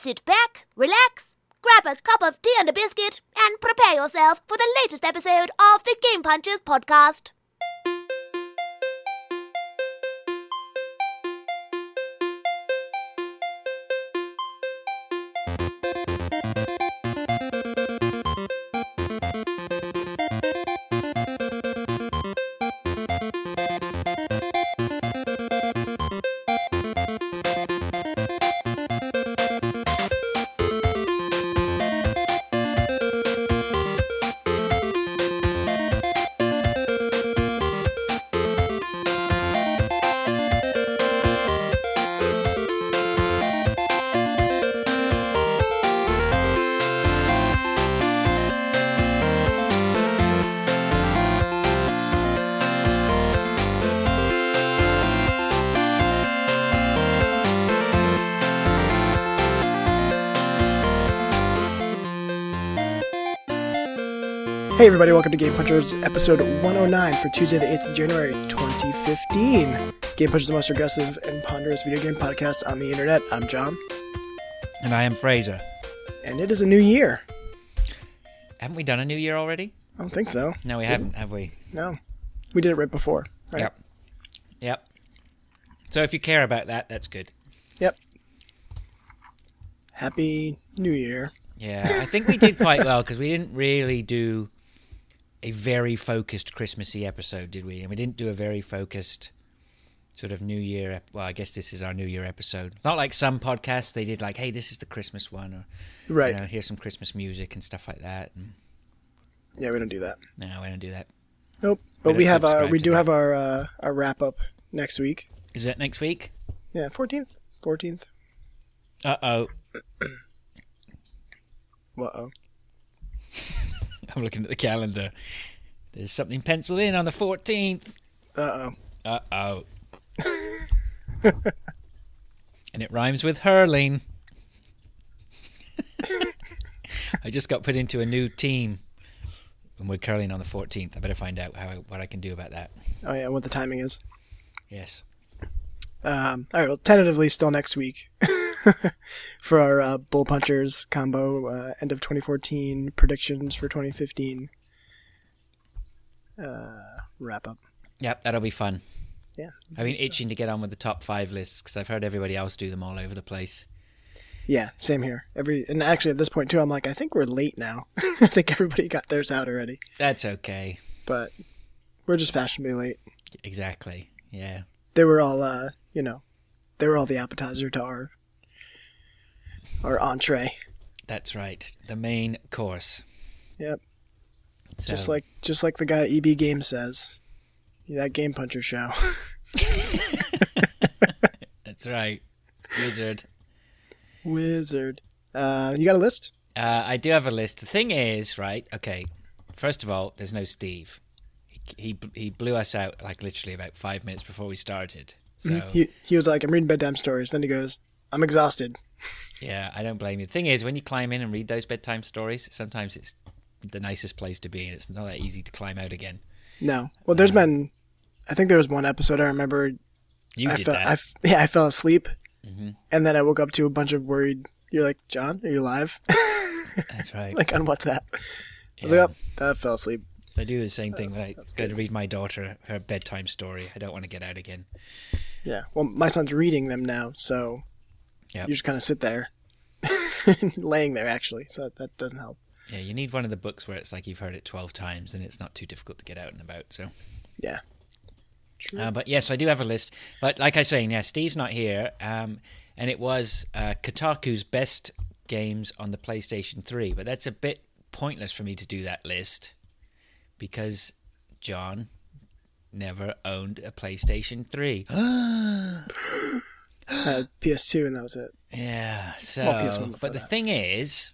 Sit back, relax, grab a cup of tea and a biscuit, and prepare yourself for the latest episode of the Game Punchers podcast. Hey everybody, welcome to Game Punchers, episode 109 for Tuesday the 8th of January 2015. Game Punchers, the most aggressive and ponderous video game podcast on the internet. I'm John, And I am Fraser. and it is a new year. Haven't we done a new year already? I don't think so. No, we haven't, have we? No. We did it right before. Right? Yep. Yep. So if you care about that, that's good. Yep. Happy New Year. Yeah, I think we did quite well because we didn't really do a very focused Christmassy episode, did we? And we didn't do a very focused sort of New Year. Ep- well, I guess this is our New Year episode. Not like some podcasts they did, like, "Hey, this is the Christmas one," or Right. you know, here's some Christmas music and stuff like that. And, Yeah, we don't do that. no, we don't do that. Nope. But don't we have our we do that. have our uh, our wrap up next week. Is it next week? Yeah, 14th. 14th. Uh oh. Uh-oh. I'm looking at the calendar. There's something penciled in on the 14th. Uh-oh. Uh oh. and it rhymes with hurling. I just got put into a new team. And we're curling on the 14th. I better find out how what I can do about that. Oh yeah, what the timing is. Yes. Um, all right, well, tentatively still next week for our uh, Bull Punchers combo uh, end of 2014 predictions for 2015 uh, wrap up. Yep, that'll be fun. Yeah, I've been stuff. itching to get on with the top five lists because I've heard everybody else do them all over the place. Yeah, same here. Every and actually at this point too, I'm like, I think we're late now. I think everybody got theirs out already, That's okay. but we're just fashionably late. Exactly. Yeah. They were all, uh, you know, they were all the appetizer to our our entree. That's right. The main course. Yep. So- Just like just like the guy at EB Games says, that Game Puncher show. That's right. Wizard. Wizard. Uh, you got a list? Uh, I do have a list. The thing is, right? Okay. First of all, there's no Steve. He, he he blew us out like literally about five minutes before we started. So He he was like, I'm reading bedtime stories. Then he goes, I'm exhausted. yeah, I don't blame you. The thing is, when you climb in and read those bedtime stories, sometimes it's the nicest place to be, and it's not that easy to climb out again. No. Well, there's been, I think there was one episode I remember. You I did fell, that. I f- yeah, I fell asleep, Mhm. and then I woke up to a bunch of worried. You're like, John, are you alive? That's right. like on WhatsApp. I was Yeah. like, oh, I fell asleep. I do the same thing when I go to read my daughter her bedtime story. I don't want to get out again. Yeah. Well, my son's reading them now, so Yep. you just kind of sit there, laying there actually. So that, that doesn't help. Yeah, you need one of the books where it's like you've heard it 12 times and it's not too difficult to get out and about. So, Yeah. True. uh, but yes, I do have a list. But like I was saying, yeah, Steve's not here. Um, and it was uh, Kotaku's best games on the PlayStation 3. But that's a bit pointless for me to do that list because John never owned a PlayStation 3. uh, PS2, and that was it. Yeah. So, Well, but the that. thing is,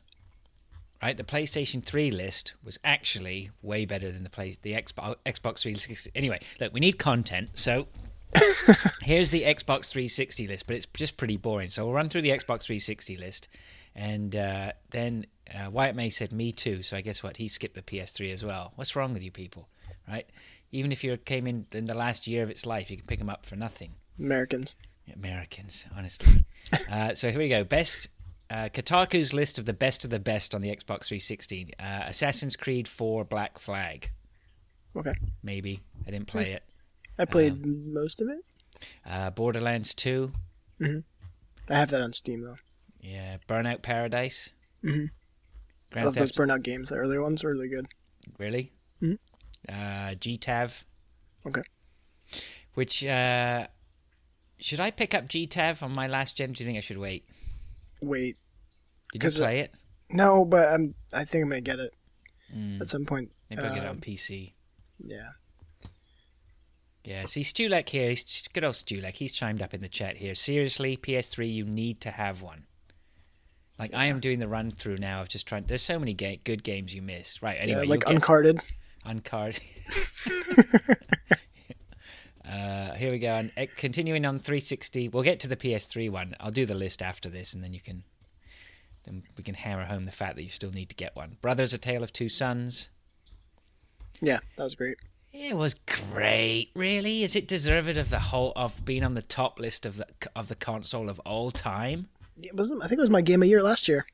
right? The PlayStation 3 list was actually way better than the play the Xbox Xbox 360. Anyway, look, we need content, so here's the Xbox 360 list, but it's just pretty boring. So we'll run through the Xbox 360 list, and uh, then uh, Wyatt May said me too. So I guess what he skipped the PS3 as well. What's wrong with you people, right? Even if you came in in the last year of its life, you can pick them up for nothing. Americans. Americans, honestly. uh, so here we go. Best uh, Kotaku's list of the best of the best on the Xbox 360. Uh, Assassin's Creed 4 Black Flag. Okay. Maybe. I didn't play it. I played Um, most of it. Uh, Borderlands 2. I have that on Steam though. Yeah. Burnout Paradise. Mm-hmm. I love those Burnout games. The earlier ones are really good. Really? Mhm. Uh, GTAV. Okay. Which, uh, should I pick up GTAV on my last gen? Do you think I should wait? Wait, Did you uh, play it? no, but I'm. I think I'm gonna get it Mm. at some point. Maybe I'll get it on um, PC. Yeah. Yeah, see Stulek here. He's good old Stulek. He's chimed up in the chat here. Seriously, PS3, you need to have one. Like I am doing the run through now of just trying. There's so many ga- good games you missed. Right. Anyway, yeah, like get uncarded. uh, here we go. And uh, continuing on 360, we'll get to the PS3 one. I'll do the list after this, and then you can. Then we can hammer home the fact that you still need to get one. Brothers: A Tale of Two Sons. Yeah, that was great. It was great. Really, is it deserved of the whole of being on the top list of the of the console of all time? It was. I think it was my game of year last year.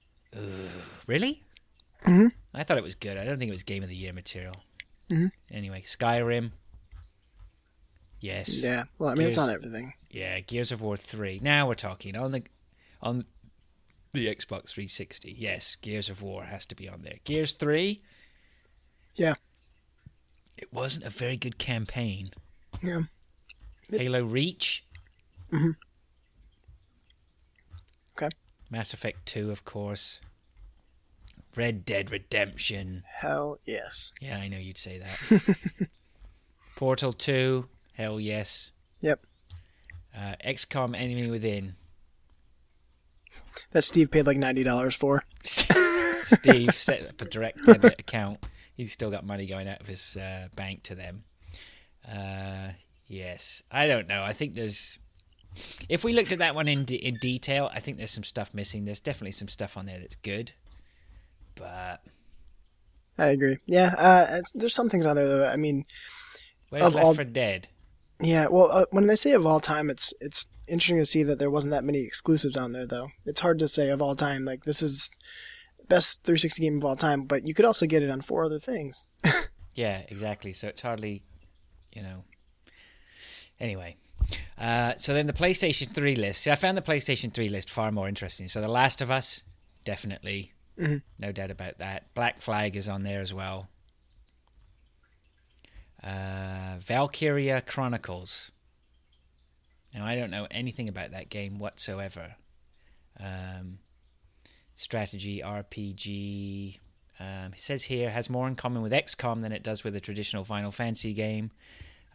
Really? Mm-hmm. I thought it was good. I don't think it was game of the year material. Mhm. Anyway, Skyrim. Yes. Yeah. Well, I mean, it's Gears- on everything. Yeah, Gears of War three. Now we're talking on the on the Xbox 360. Yes, Gears of War has to be on there. Gears three. Yeah. It wasn't a very good campaign. Yeah. Halo Reach. Mhm. Okay. Mass Effect two, of course. Red Dead Redemption. Hell yes. Yeah, I know you'd say that. Portal two. Hell yes. Yep. Uh, XCOM Enemy Within. That Steve paid like ninety dollars for. Steve set up a direct debit account. He's still got money going out of his uh, bank to them. Uh, yes, I don't know. I think there's. If we looked at that one in de- in detail, I think there's some stuff missing. There's definitely some stuff on there that's good, but I agree. Yeah. Uh, there's some things on there though. I mean, where's Of Left all- for Dead? Yeah. Well, uh, when they say of all time, it's it's interesting to see that there wasn't that many exclusives on there though. It's hard to say of all time. Like this is best 360 game of all time, but you could also get it on four other things. Yeah, exactly. So it's hardly, you know. Anyway, uh, so then the PlayStation 3 list. See, I found the PlayStation 3 list far more interesting. So The Last of Us, definitely. Mhm. No doubt about that. Black Flag is on there as well. Uh, Valkyria Chronicles. Now, I don't know anything about that game whatsoever. Um, strategy, RPG. Um, it says here has more in common with XCOM than it does with a traditional Final Fantasy game.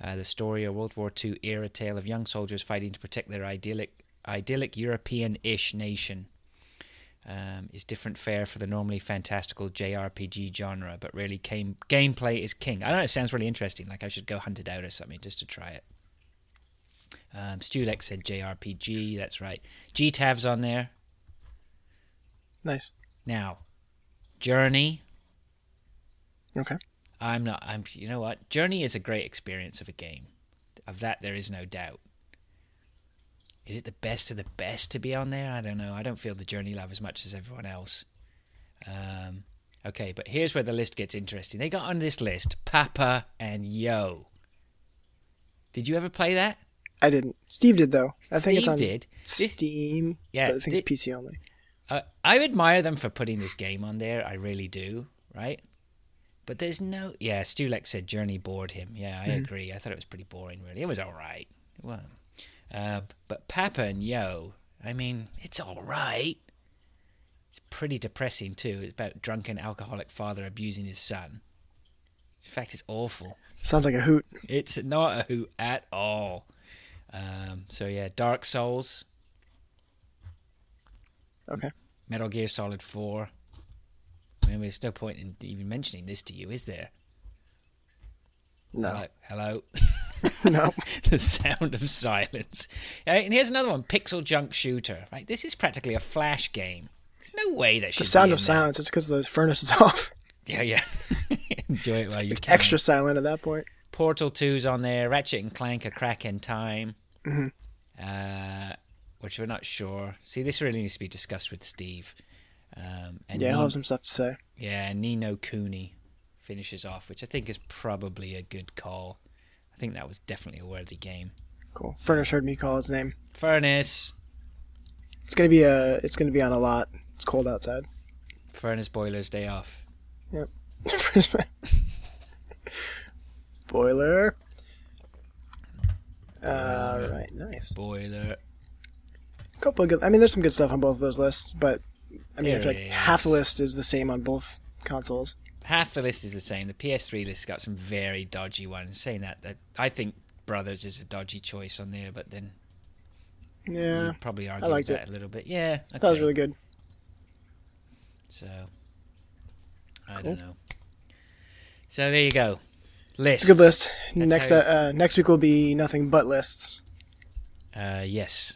Uh, the story, a World War II era tale of young soldiers fighting to protect their idyllic, idyllic European-ish nation, um, is different fare for the normally fantastical JRPG genre, but really game, gameplay is king. I don't know. It sounds really interesting. Like I should go hunt it out or something just to try it. Um, Stulex said JRPG. That's right. GTAV's on there. Nice. Now, Journey. Okay. I'm not. I'm. You know what? Journey is a great experience of a game. Of that, there is no doubt. Is it the best of the best to be on there? I don't know. I don't feel the Journey love as much as everyone else. Um, okay, but here's where the list gets interesting. They got on this list Papo and Yo. Did you ever play that? I didn't. Steve did though. I think it's on did. This- Steam. Yeah, but I think thi- it's PC only. Uh, I admire them for putting this game on there. I really do. Right? But there's no. Yeah, Stulek said Journey bored him. Yeah, I agree. I thought it was pretty boring. Really, it was all right. Well, uh, but Papo and Yo. I mean, it's all right. It's pretty depressing too. It's about drunken alcoholic father abusing his son. In fact, it's awful. Sounds like a hoot. It's not a hoot at all. Um, so yeah, Dark Souls, Okay. Metal Gear Solid 4. I mean, there's no point in even mentioning this to you, is there? No. Hello? Hello? no. the sound of silence. Uh, and here's another one PixelJunk Shooter. Right? This is practically a Flash game. There's no way that should The sound of there. silence. It's because the furnace is off. Yeah, yeah. Enjoy it while you It's can. extra silent at that point. Portal 2's on there. Ratchet and Clank: A Crack in Time. Mhm. Uh, which we're not sure. See, this really needs to be discussed with Steve. Um, and Yeah, he'll have some stuff to say. yeah, Ni no Kuni finishes off, which I think is probably a good call. I think that was definitely a worthy game. Cool. Furnace heard me call his name. Furnace, It's gonna be a. It's gonna be on a lot. It's cold outside. Furnace Boilers Day Off. Yep. Boiler. All right, nice. Boiler. A couple of good. I mean, there's some good stuff on both of those lists, but I mean, I feel like half the list is the same on both consoles. Half the list is the same. The PS3 list got some very dodgy ones. Saying that, that I think Brothers is a dodgy choice on there, but then Yeah, probably argue liked with it. that a little bit. Yeah, I thought it was really good. So I Cool. don't know. So there you go. List. It's a good list. That's next, how- uh, uh, next week will be nothing but lists. Uh, yes.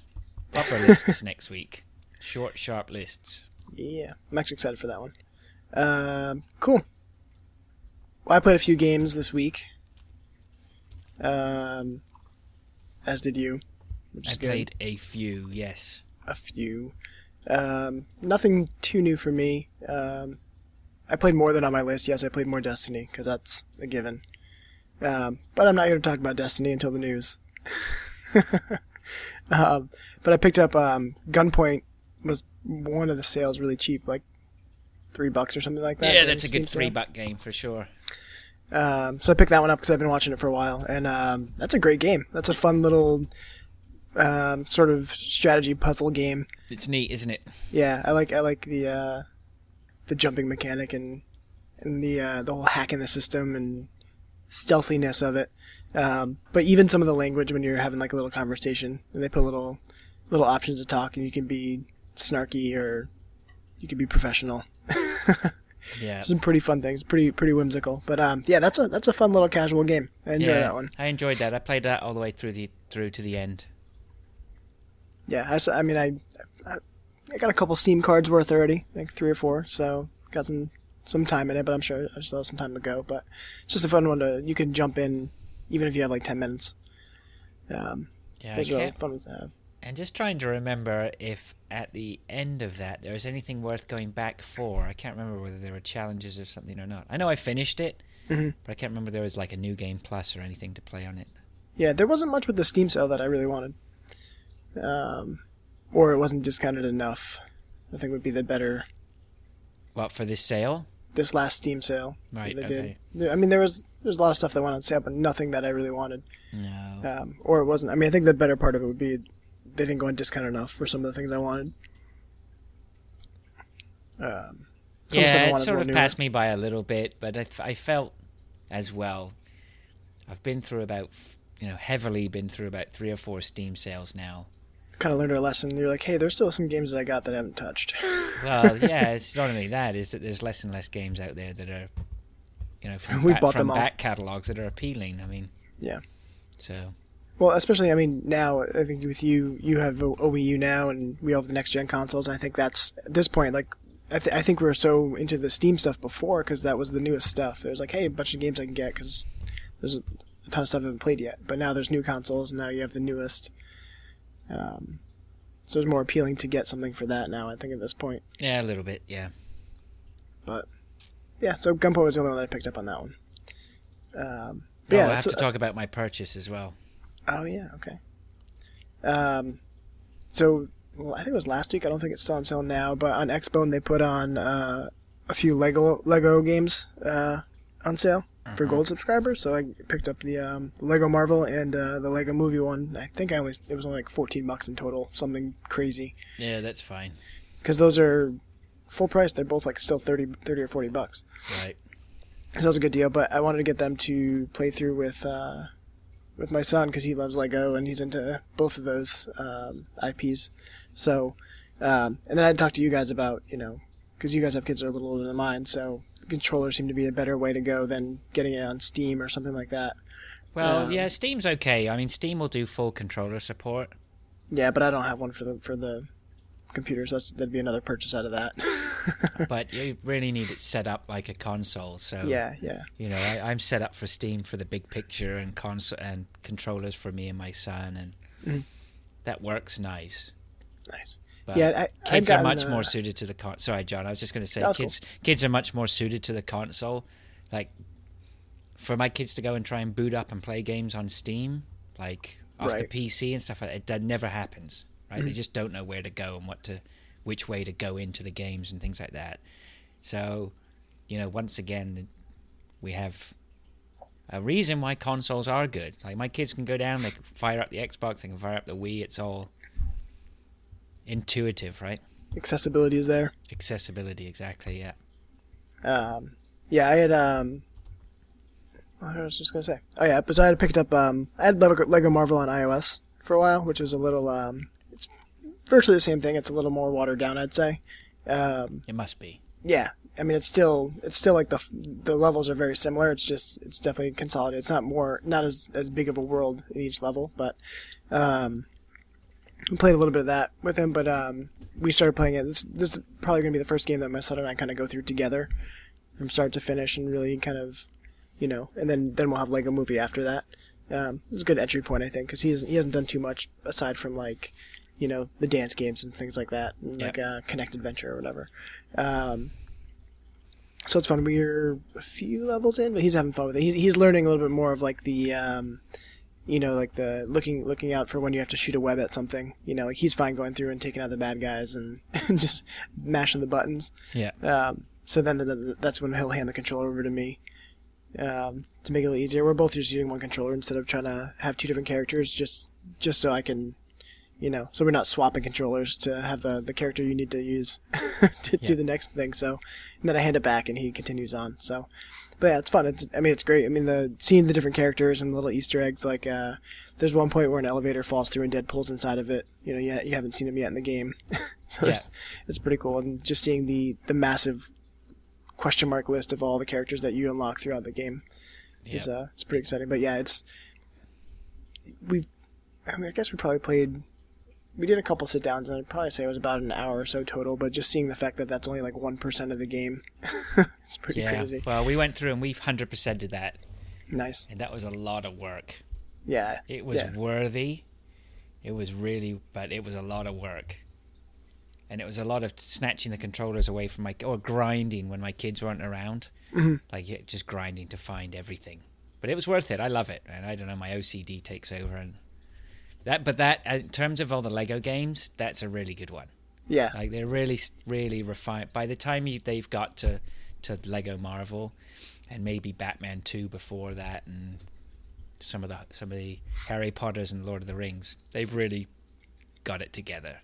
Proper lists next week. Short, sharp lists. Yeah, I'm actually excited for that one. Um, cool. Well, I played a few games this week. Um, as did you, I is good. played a few. Yes. a few. Um, nothing too new for me. Um, I played more than on my list. Yes, I played more Destiny because that's a given. Um, but I'm not here to talk about Destiny until the news. um, but I picked up um, Gunpoint was one of the sales really cheap, like three bucks or something like that. yeah, that's a good three buck game for sure. Um, so I picked that one up because I've been watching it for a while, and um, that's a great game. That's a fun little um, sort of strategy puzzle game. It's neat, isn't it? Yeah, I like I like the uh, the jumping mechanic and and the uh, the whole hacking the system and stealthiness of it. Um, but even some of the language when you're having like a little conversation and they put little little options to talk and you can be snarky or you can be professional. Yeah. Some pretty fun things, pretty pretty whimsical. But um, yeah, that's a that's a fun little casual game. I enjoy yeah, that one. I enjoyed that. I played that all the way through the through to the end. Yeah, I mean I, I I got a couple Steam cards worth already, like three or four. So got some some time in it, but I'm sure I still have some time to go. But it's just a fun one to you can jump in even if you have like ten minutes. Um, Yeah, I those are fun ones to have. And just trying to remember if at the end of that there was anything worth going back for. I can't remember whether there were challenges or something or not. I know I finished it, Mhm. but I can't remember there was like a new game plus or anything to play on it. Yeah, there wasn't much with the Steam sale that I really wanted, um, or it wasn't discounted enough. I think would be the better What for this sale? this last Steam sale Right. they okay. did. I mean, there was there's a lot of stuff that went on sale, but nothing that I really wanted. No. um, or it wasn't. I mean, I think the better part of it would be they didn't go on discount enough for some of the things I wanted. Um, I yeah, it sort of newer. passed me by a little bit, but I felt as well. I've been through about, you know, heavily been through about three or four Steam sales now. Kind of learned a lesson. You're like, hey, there's still some games that I got that I haven't touched. Well, yeah, it's not only that; is that there's less and less games out there that are, you know, from, We've back, bought from them back catalogs that are appealing. I mean, Yeah. So Well, especially, I mean, now I think with you, you have a, a Wii U now, and we all have the next gen consoles. I think that's at this point, like, I, th- I think we were so into the Steam stuff before because that was the newest stuff. There's like, hey, a bunch of games I can get because there's a, ton of stuff I haven't played yet. But now there's new consoles, and now you have the newest. Um, so it's more appealing to get something for that now. I think at this point, yeah, a little bit. Yeah. but yeah. So Gunpoint was the only one that I picked up on that one. Um, Oh, yeah, I have to talk about my purchase as well. Oh yeah, okay. Um, so well, I think it was last week. I don't think it's still on sale now, but on Xbone they put on uh, a few Lego Lego games uh, on sale for Uh-huh. gold subscribers. So I picked up the um, Lego Marvel and uh, the Lego Movie one. I think I only it was only like fourteen bucks in total, something crazy. Yeah, that's fine. Because those are full price. They're both like still 30, 30 or forty bucks. Right. So that was a good deal, but I wanted to get them to play through with uh, with my son because he loves Lego and he's into both of those um, IPs. So, um, and then I'd talk to you guys about you know because you guys have kids that are a little older than mine, so controllers seem to be a better way to go than getting it on Steam or something like that. Well, Um, yeah, Steam's okay. I mean, Steam will do full controller support. Yeah, but I don't have one for the for the computers. That's that'd be another purchase out of that. but you really need it set up like a console. So yeah, yeah, you know, I, I'm set up for Steam for the big picture and console and controllers for me and my son, and Mhm. that works nice. Nice. But yeah, I, kids gotten, are much uh, more suited to the con. Sorry, John. I was just going to say kids. Kids are much more suited to the console. Like for my kids to go and try and boot up and play games on Steam, like off Right. the PC and stuff like that, that never happens. Right? They just don't know where to go and what to, which way to go into the games and things like that. So, you know, once again, we have a reason why consoles are good. Like my kids can go down, they can fire up the Xbox, they can fire up the Wii. It's all intuitive, right? accessibility is there. Accessibility, exactly. Yeah. Um, yeah, I had um, I was just gonna say. Oh yeah, but I had picked up um, I had Lego, Lego Marvel on iOS for a while, which was a little um, virtually the same thing. It's a little more watered down, I'd say. Um, It must be. yeah, I mean it's still it's still like the the levels are very similar. It's just it's definitely consolidated. It's not more not as as big of a world in each level, but um, we played a little bit of that with him. But um, we started playing it. This this is probably gonna be the first game that my son and I kind of go through together from start to finish and really kind of you know, and then then we'll have Lego Movie after that. Um, it's a good entry point, I think, because he hasn't, he hasn't done too much aside from like, you know, the dance games and things like that, and, like uh, Kinect Adventure or whatever. Um, so it's fun. We're a few levels in, but he's having fun with it. He's, he's learning a little bit more of like the, um, you know, like the looking looking out for when you have to shoot a web at something. You know, like he's fine going through and taking out the bad guys and just mashing the buttons. Yeah. Um, so then the, the, that's when he'll hand the controller over to me um, to make it a little easier. We're both just using one controller instead of trying to have two different characters, just just so I can, you know, so we're not swapping controllers to have the the character you need to use to do the next thing. So and then I hand it back and he continues on. So. But yeah, it's fun. It's, I mean, it's great. I mean, the seeing the different characters and the little Easter eggs. Like, uh, there's one point where an elevator falls through and Deadpool's inside of it. You know, you, you haven't seen him yet in the game, so Yeah. it's, pretty cool. And just seeing the the massive question mark list of all the characters that you unlock throughout the game is uh, it's pretty exciting. But yeah, it's we've. I mean, I guess we probably played. We did a couple sit downs, and I'd probably say it was about an hour or so total. But just seeing the fact that that's only like one percent of the game, it's pretty yeah. crazy. Well, we went through and we've hundred percent did that, Nice. and that was a lot of work. Yeah. It was Yeah. worthy. It was really, but it was a lot of work. And it was a lot of snatching the controllers away from my, or grinding when my kids weren't around. Mm-hmm. Like just grinding to find everything. But it was worth it. I love it. And I don't know, my OCD takes over. And that, but that, uh, in terms of all the Lego games, that's a really good one. Yeah. Like they're really, really refined. By the time you, they've got to, to Lego Marvel, and maybe Batman Two before that, and some of the some of the Harry Potters and Lord of the Rings, they've really got it together.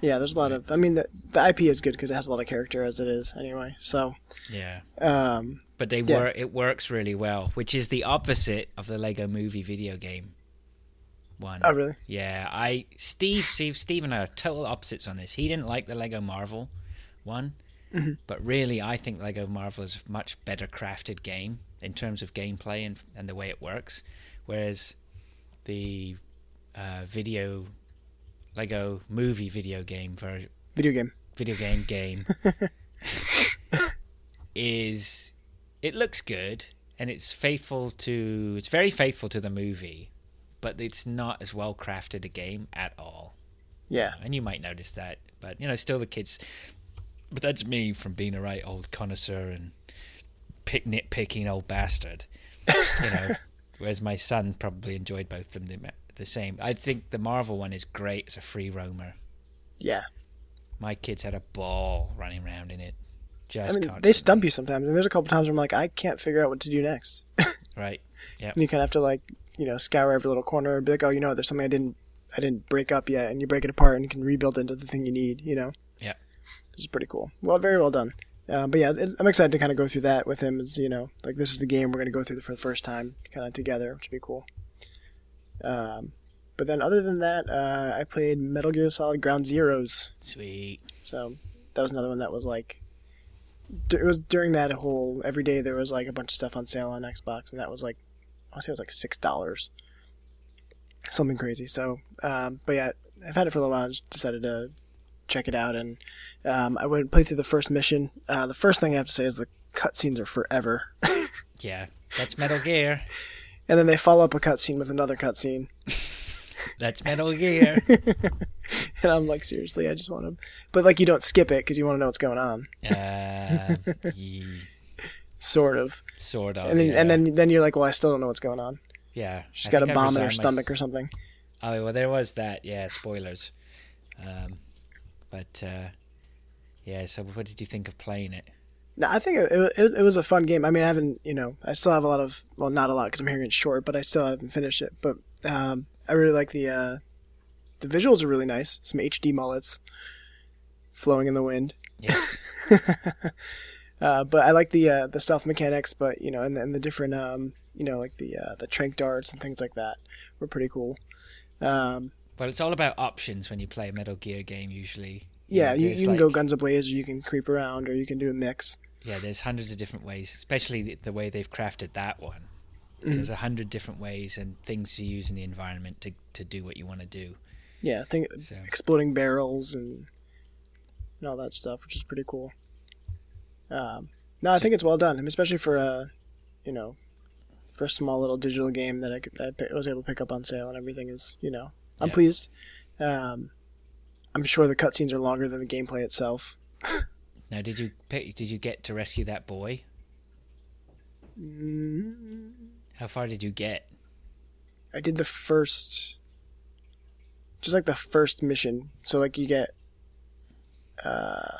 Yeah. There's a lot of. I mean, the the IP is good because it has a lot of character as it is anyway. So, Yeah, um, but they Yeah. were it works really well, which is the opposite of the Lego Movie video game one. oh really? Yeah, I Steve, Steve, Steve and I are total opposites on this. He didn't like the Lego Marvel one, but really, I think Lego Marvel is a much better crafted game in terms of gameplay and and the way it works, whereas the uh, video Lego Movie video game ver- Video game. video game game is it looks good and it's faithful to it's very faithful to the movie but it's not as well crafted a game at all Yeah. and you might notice that but you know still the kids but that's me from being a right old connoisseur and pick nitpicking old bastard you know whereas my son probably enjoyed both of them the, the same i think the marvel one is great as a free roamer Yeah. my kids had a ball running around in it. Just I mean, constantly. they stump you sometimes, and there's a couple times where I'm like, I can't figure out what to do next. right. Yeah. And you kind of have to like, you know, scour every little corner and be like, oh, you know, there's something I didn't, I didn't break up yet, and you break it apart and you can rebuild it into the thing you need. You know. Yeah. This is pretty cool. Well, very well done. Uh, but yeah, I'm excited to kind of go through that with him. It's, you know, like this is the game we're going to go through for the first time, kind of together, which would be cool. Um, but then other than that, uh, I played Metal Gear Solid Ground Zeroes. Sweet. So that was another one that was like, d- it was during that whole every day there was like a bunch of stuff on sale on Xbox, and that was like, I say it was like six dollars, something crazy. So, um, but yeah, I've had it for a little while. I just decided to check it out, and um, I went and played through the first mission. Uh, the first thing I have to say is the cutscenes are forever, Yeah. That's Metal Gear. and then they follow up a cutscene with another cutscene. That's Metal Gear. and I'm like, seriously, I just want to. But like, you don't skip it because you want to know what's going on, Uh, ye- sort of. sort of. And then yeah. and then then you're like, well, I still don't know what's going on. yeah, She's I got a bomb in her resigned my- stomach or something. Oh well, there was that. Yeah, spoilers. Um, but uh, yeah. So, what did you think of playing it? No, I think it, it, it was a fun game. I mean, I haven't, you know, I still have a lot of, well, not a lot because I'm hearing it's short, but I still haven't finished it. But um, I really like the uh, the visuals are really nice. Some HD mullets flowing in the wind. Yes. Uh, but I like the uh, the stealth mechanics, but you know, and, and the different, um, you know, like the uh, the trank darts and things like that were pretty cool. Um, well, it's all about options when you play a Metal Gear game. Usually. yeah, know, you, you can like- go guns ablaze, or you can creep around, or you can do a mix. Yeah, there's hundreds of different ways, especially the, the way they've crafted that one. Mm-hmm. There's a hundred different ways and things to use in the environment to, to do what you want to do. Yeah, I think So exploding barrels and and all that stuff, which is pretty cool. Um, no, I think it's well done, I mean, especially for a, you know, for a small little digital game that I, could, I was able to pick up on sale and everything is, you know, I'm Yeah. pleased. Um, I'm sure the cutscenes are longer than the gameplay itself. now, did you pick, did you get to rescue that boy? Mm, How far did you get? I did the first, just like the first mission. So like you get, uh,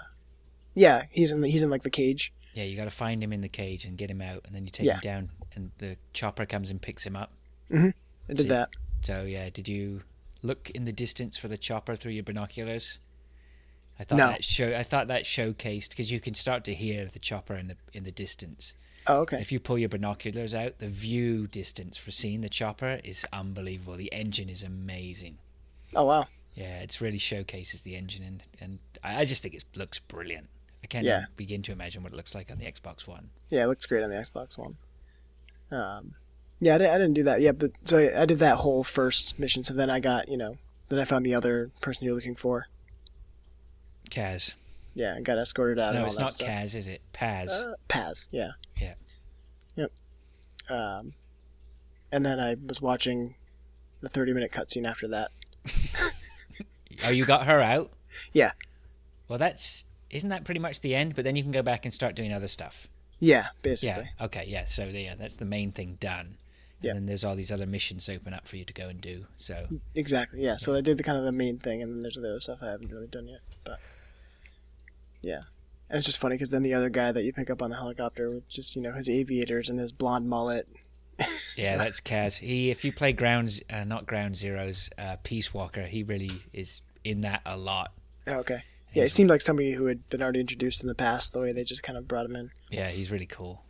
yeah, he's in the, he's in like the cage. Yeah, you got to find him in the cage and get him out, and then you take Yeah. him down, and the chopper comes and picks him up. Mm-hmm. I did that. So yeah, did you look in the distance for the chopper through your binoculars? I thought No. that show. I thought that showcased because you can start to hear the chopper in the in the distance. Oh, okay. If you pull your binoculars out, the view distance for seeing the chopper is unbelievable. The engine is amazing. Oh wow. Yeah, it's really showcases the engine, and and I I just think it looks brilliant. I can't Yeah. begin to imagine what it looks like on the Xbox One. Yeah, it looks great on the Xbox One. Um, yeah, I didn't, I didn't do that. Yeah, but so I, I did that whole first mission. So then I got, you know, then I found the other person you're looking for. Kaz. Yeah, and got escorted out. and No, it's not stuff. Kaz, is it? Paz. Uh, Paz. Yeah. Yeah. Yep. Um, and then I was watching the 30 minute cutscene after that. oh, you got her out? Yeah. Well, that's isn't that pretty much the end? But then you can go back and start doing other stuff. Yeah, basically. Yeah. Okay. Yeah. So yeah, that's the main thing done. Yeah. And then there's all these other missions open up for you to go and do. So Exactly. Yeah. So I did the kind of the main thing, and then there's the other stuff I haven't really done yet. But yeah, and it's just funny because then the other guy that you pick up on the helicopter with just you know his aviators and his blonde mullet. yeah, that's Kaz. He, if you play Grounds, uh, not Ground Zeroes, uh, Peace Walker, he really is in that a lot. Oh, okay. Yeah, it seemed like somebody who had been already introduced in the past. The way they just kind of brought him in. Yeah, he's really cool.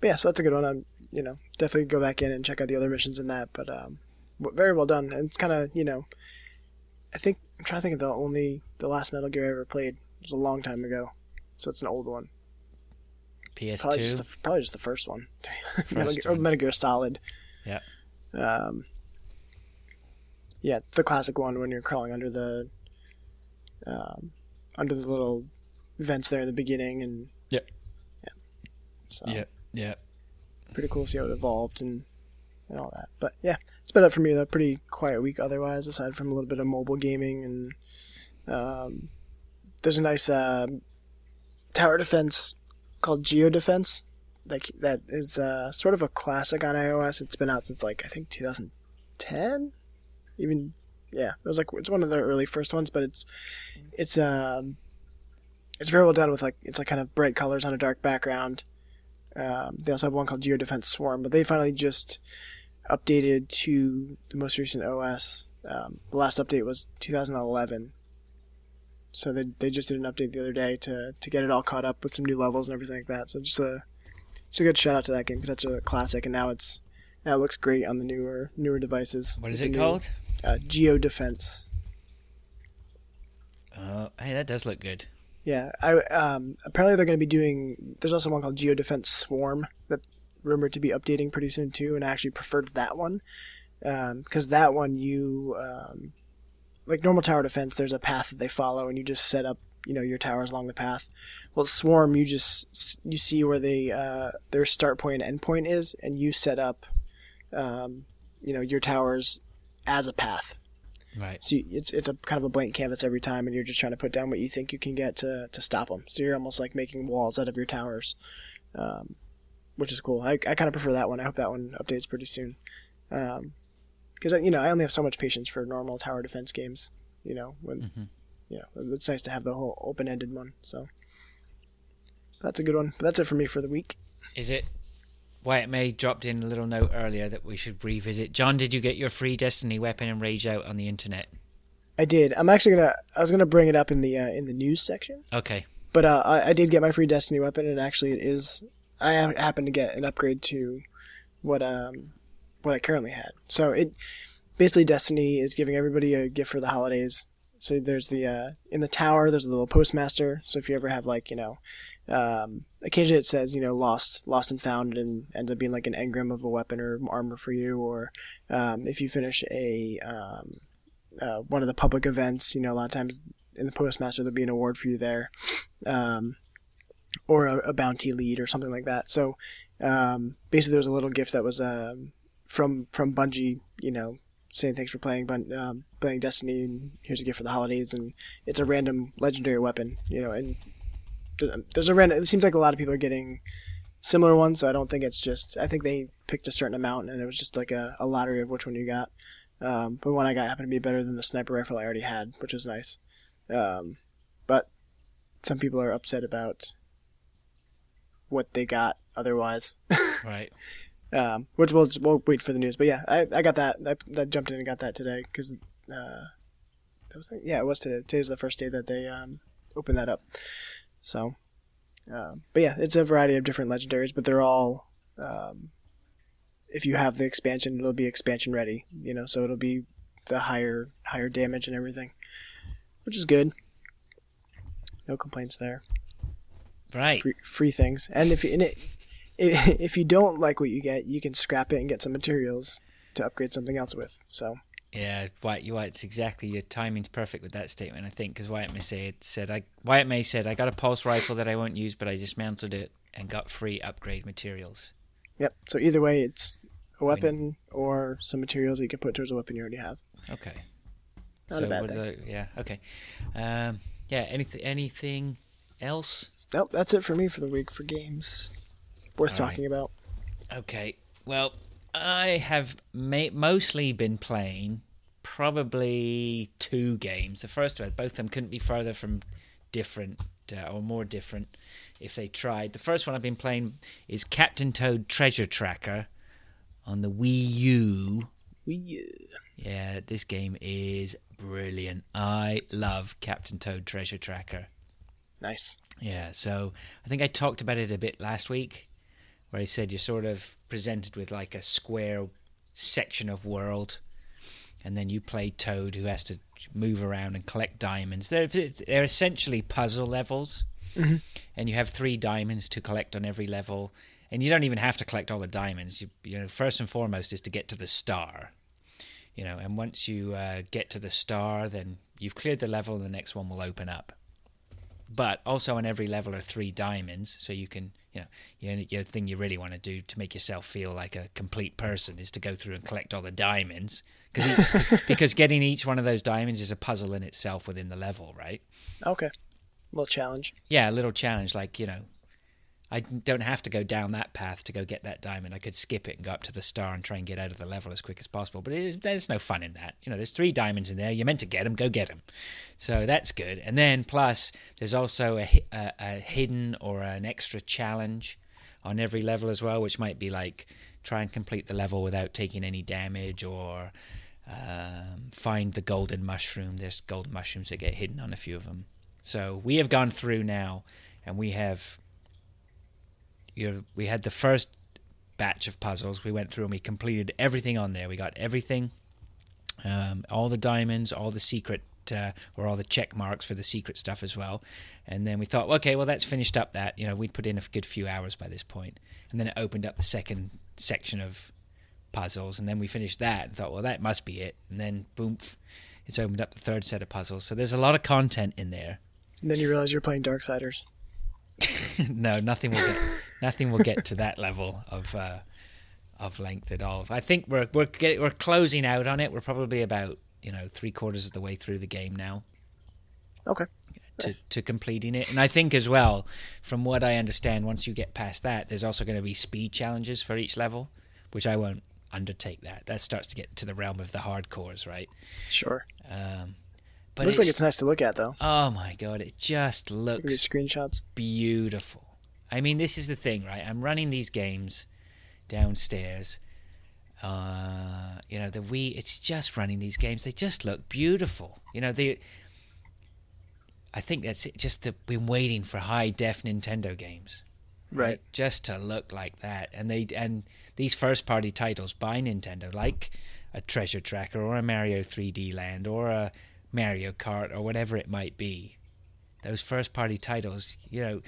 But yeah, so that's a good one. I'm, you know, definitely go back in and check out the other missions in that. But um, very well done. And it's kind of, you know, I think I'm trying to think of the only the last Metal Gear I ever played it was a long time ago, so it's an old one. PS2. Probably just the probably just the first one. Metal, First Gear, or one. Metal Gear Solid. Yeah. Um. Yeah, the classic one when you're crawling under the, um, under the little vents there in the beginning, and Yep. yeah. So Yeah. Yeah. pretty cool to see how it evolved and and all that. But yeah, it's been up for me though. Pretty quiet week otherwise, aside from a little bit of mobile gaming and um, there's a nice uh, tower defense called Geo Defense. Like that is uh, sort of a classic on iOS. It's been out since like I think 2010, even yeah. It was like it's one of the early first ones, but it's it's um it's very well done with like it's like kind of bright colors on a dark background. Um, they also have one called Geo Defense Swarm, but they finally just updated to the most recent OS. Um, the last update was 2011, so they they just did an update the other day to to get it all caught up with some new levels and everything like that. So just a just a good shout out to that game because that's a classic, and now it's now it looks great on the newer newer devices. What is it new, called? Uh, Geo Defense. Uh, hey, that does look good. Yeah, I um, apparently they're going to be doing. There's also one called Geo Defense Swarm that rumored to be updating pretty soon too, and I actually preferred that one because that one you um, like normal tower defense. There's a path that they follow, and you just set up you know your towers along the path. Well, Swarm you just you see where they uh, their start point and end point is, and you set up um, you know your towers as a path. Right. So it's it's a kind of a blank canvas every time, and you're just trying to put down what you think you can get to to stop them. So you're almost like making walls out of your towers, um, which is cool. I, I kind of prefer that one. I hope that one updates pretty soon, because you know I only have so much patience for normal tower defense games. You know when Mm-hmm. you know it's nice to have the whole open ended one. So that's a good one. But that's it for me for the week. Is it? Wyatt May dropped in a little note earlier that we should revisit. John, did you get your free Destiny weapon and rage out on the internet? I did. I'm actually gonna. I was gonna bring it up in the uh, in the news section. Okay. But uh, I, I did get my free Destiny weapon, and actually, it is. I ha- happen to get an upgrade to what um what I currently had. So it basically Destiny is giving everybody a gift for the holidays. So there's the uh, in the tower. There's a little postmaster. So if you ever have like you know, um, occasionally it says you know lost, lost and found, and ends up being like an engram of a weapon or armor for you. Or um, if you finish a um, uh, one of the public events, you know a lot of times in the postmaster there'll be an award for you there um, or a, a bounty lead or something like that. So um, basically, there was a little gift that was um, from from Bungie, you know, saying thanks for playing Bun- um, playing Destiny, and here's a gift for the holidays, and it's a random legendary weapon, you know, and there's a random. It seems like a lot of people are getting similar ones. So I don't think it's just. I think they picked a certain amount, and it was just like a, a lottery of which one you got. Um, but one I got happened to be better than the sniper rifle I already had, which was nice. Um, but some people are upset about what they got otherwise. Right. um, which we'll we'll wait for the news. But yeah, I, I got that. I, I jumped in and got that today because uh, that was yeah, it was today. Today's the first day that they um, opened that up. So, um, but yeah, it's a variety of different legendaries, but they're all. Um, if you have the expansion, it'll be expansion ready. You know, so it'll be the higher higher damage and everything, which is good. No complaints there Right. free, free things. And if you, and it, if you don't like what you get, you can scrap it and get some materials to upgrade something else with. So Yeah, Wyatt. It's exactly your timing's perfect with that statement. I think because Wyatt May said said I Wyatt May said I got a pulse rifle that I won't use, but I dismantled it and got free upgrade materials. yep. So either way, it's a weapon or some materials that you can put towards a weapon you already have. Okay. Not a bad thing. I- yeah. Okay. Um, yeah. Anything? Anything else? Nope, that's it for me for the week for games worth All right. talking about. Okay. Well, I have ma- mostly been playing probably two games. The first one, both of them couldn't be further from different uh, or more different if they tried. The first one I've been playing is Captain Toad Treasure Tracker on the Wii U. We, Yeah, this game is brilliant. I love Captain Toad Treasure Tracker. nice. Yeah, so I think I talked about it a bit last week, where he said you're sort of presented with like a square section of world, and then you play Toad, who has to move around and collect diamonds. They're they're essentially puzzle levels, and you have three diamonds to collect on every level, and you don't even have to collect all the diamonds. You you know, first and foremost is to get to the star. You know, and once you uh, get to the star, then you've cleared the level, and the next one will open up but also on every level are three diamonds so you can you know your, your thing you really want to do to make yourself feel like a complete person is to go through and collect all the diamonds because because getting each one of those diamonds is a puzzle in itself within the level right Okay, little challenge. yeah a little challenge like you know I don't have to go down that path to go get that diamond. I could skip it and go up to the star and try and get out of the level as quick as possible. But it, there's no fun in that. You know, there's three diamonds in there. You're meant to get them. Go get them. So that's good. And then plus, there's also a, a, a hidden or an extra challenge on every level as well, which might be like try and complete the level without taking any damage or um, find the golden mushroom. There's golden mushrooms that get hidden on a few of them. So we have gone through now, and we have you know, we had the first batch of puzzles. We went through and we completed everything on there. We got everything, um, all the diamonds, all the secret, uh, or all the check marks for the secret stuff as well. And then we thought, okay, well that's finished up. That you know, we'd put in a good few hours by this point. And then it opened up the second section of puzzles, and then we finished that and thought, well, that must be it. And then boom, it's opened up the third set of puzzles. So there's a lot of content in there. And then you realize you're playing Darksiders. no, nothing will get nothing will get to that level of uh, of length at all. I think we're we're get, we're closing out on it. We're probably about you know three quarters of the way through the game now Okay. to, to completing it. And I think as well, from what I understand, once you get past that, there's also going to be speed challenges for each level, which I won't undertake that. That starts to get to the realm of the hardcores, right? Sure. Um, but Looks like it's nice to look at though. oh my god, it just looks screenshots. beautiful. I mean, this is the thing, right? I'm running these games downstairs. Uh, you know, the Wii. It's just running these games. They just look beautiful. You know, they. I think that's it. Just to, been waiting for high def Nintendo games, Right. Just to look like that, and they and these first party titles by Nintendo, like a Treasure Tracker or a Mario 3D Land or a Mario Kart or whatever it might be. Those first party titles, you know,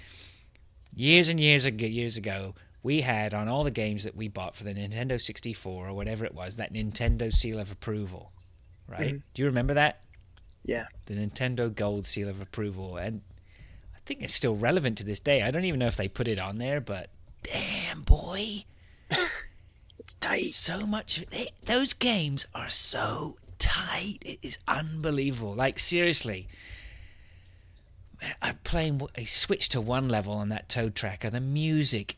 years and years ago, years ago, we had on all the games that we bought for the Nintendo 64 or whatever it was that Nintendo seal of approval, right? Mhm. Do you remember that? Yeah. The Nintendo Gold seal of approval, and I think it's still relevant to this day. I don't even know if they put it on there, but damn boy, It's tight. so much. Those games are so tight. It is unbelievable. Like seriously, I'm playing. I switched to one level on that Toad Tracker. The music.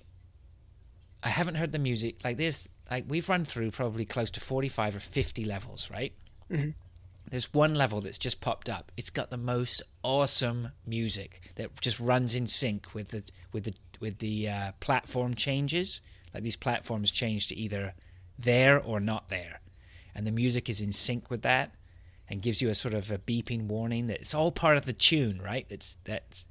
I haven't heard the music. Like there's like we've run through probably close to 45 or 50 levels, right? Mhm. There's one level that's just popped up. It's got the most awesome music that just runs in sync with the with the with the uh, platform changes. Like these platforms change to either there or not there, and the music is in sync with that, and gives you a sort of a beeping warning that it's all part of the tune, right? That's that's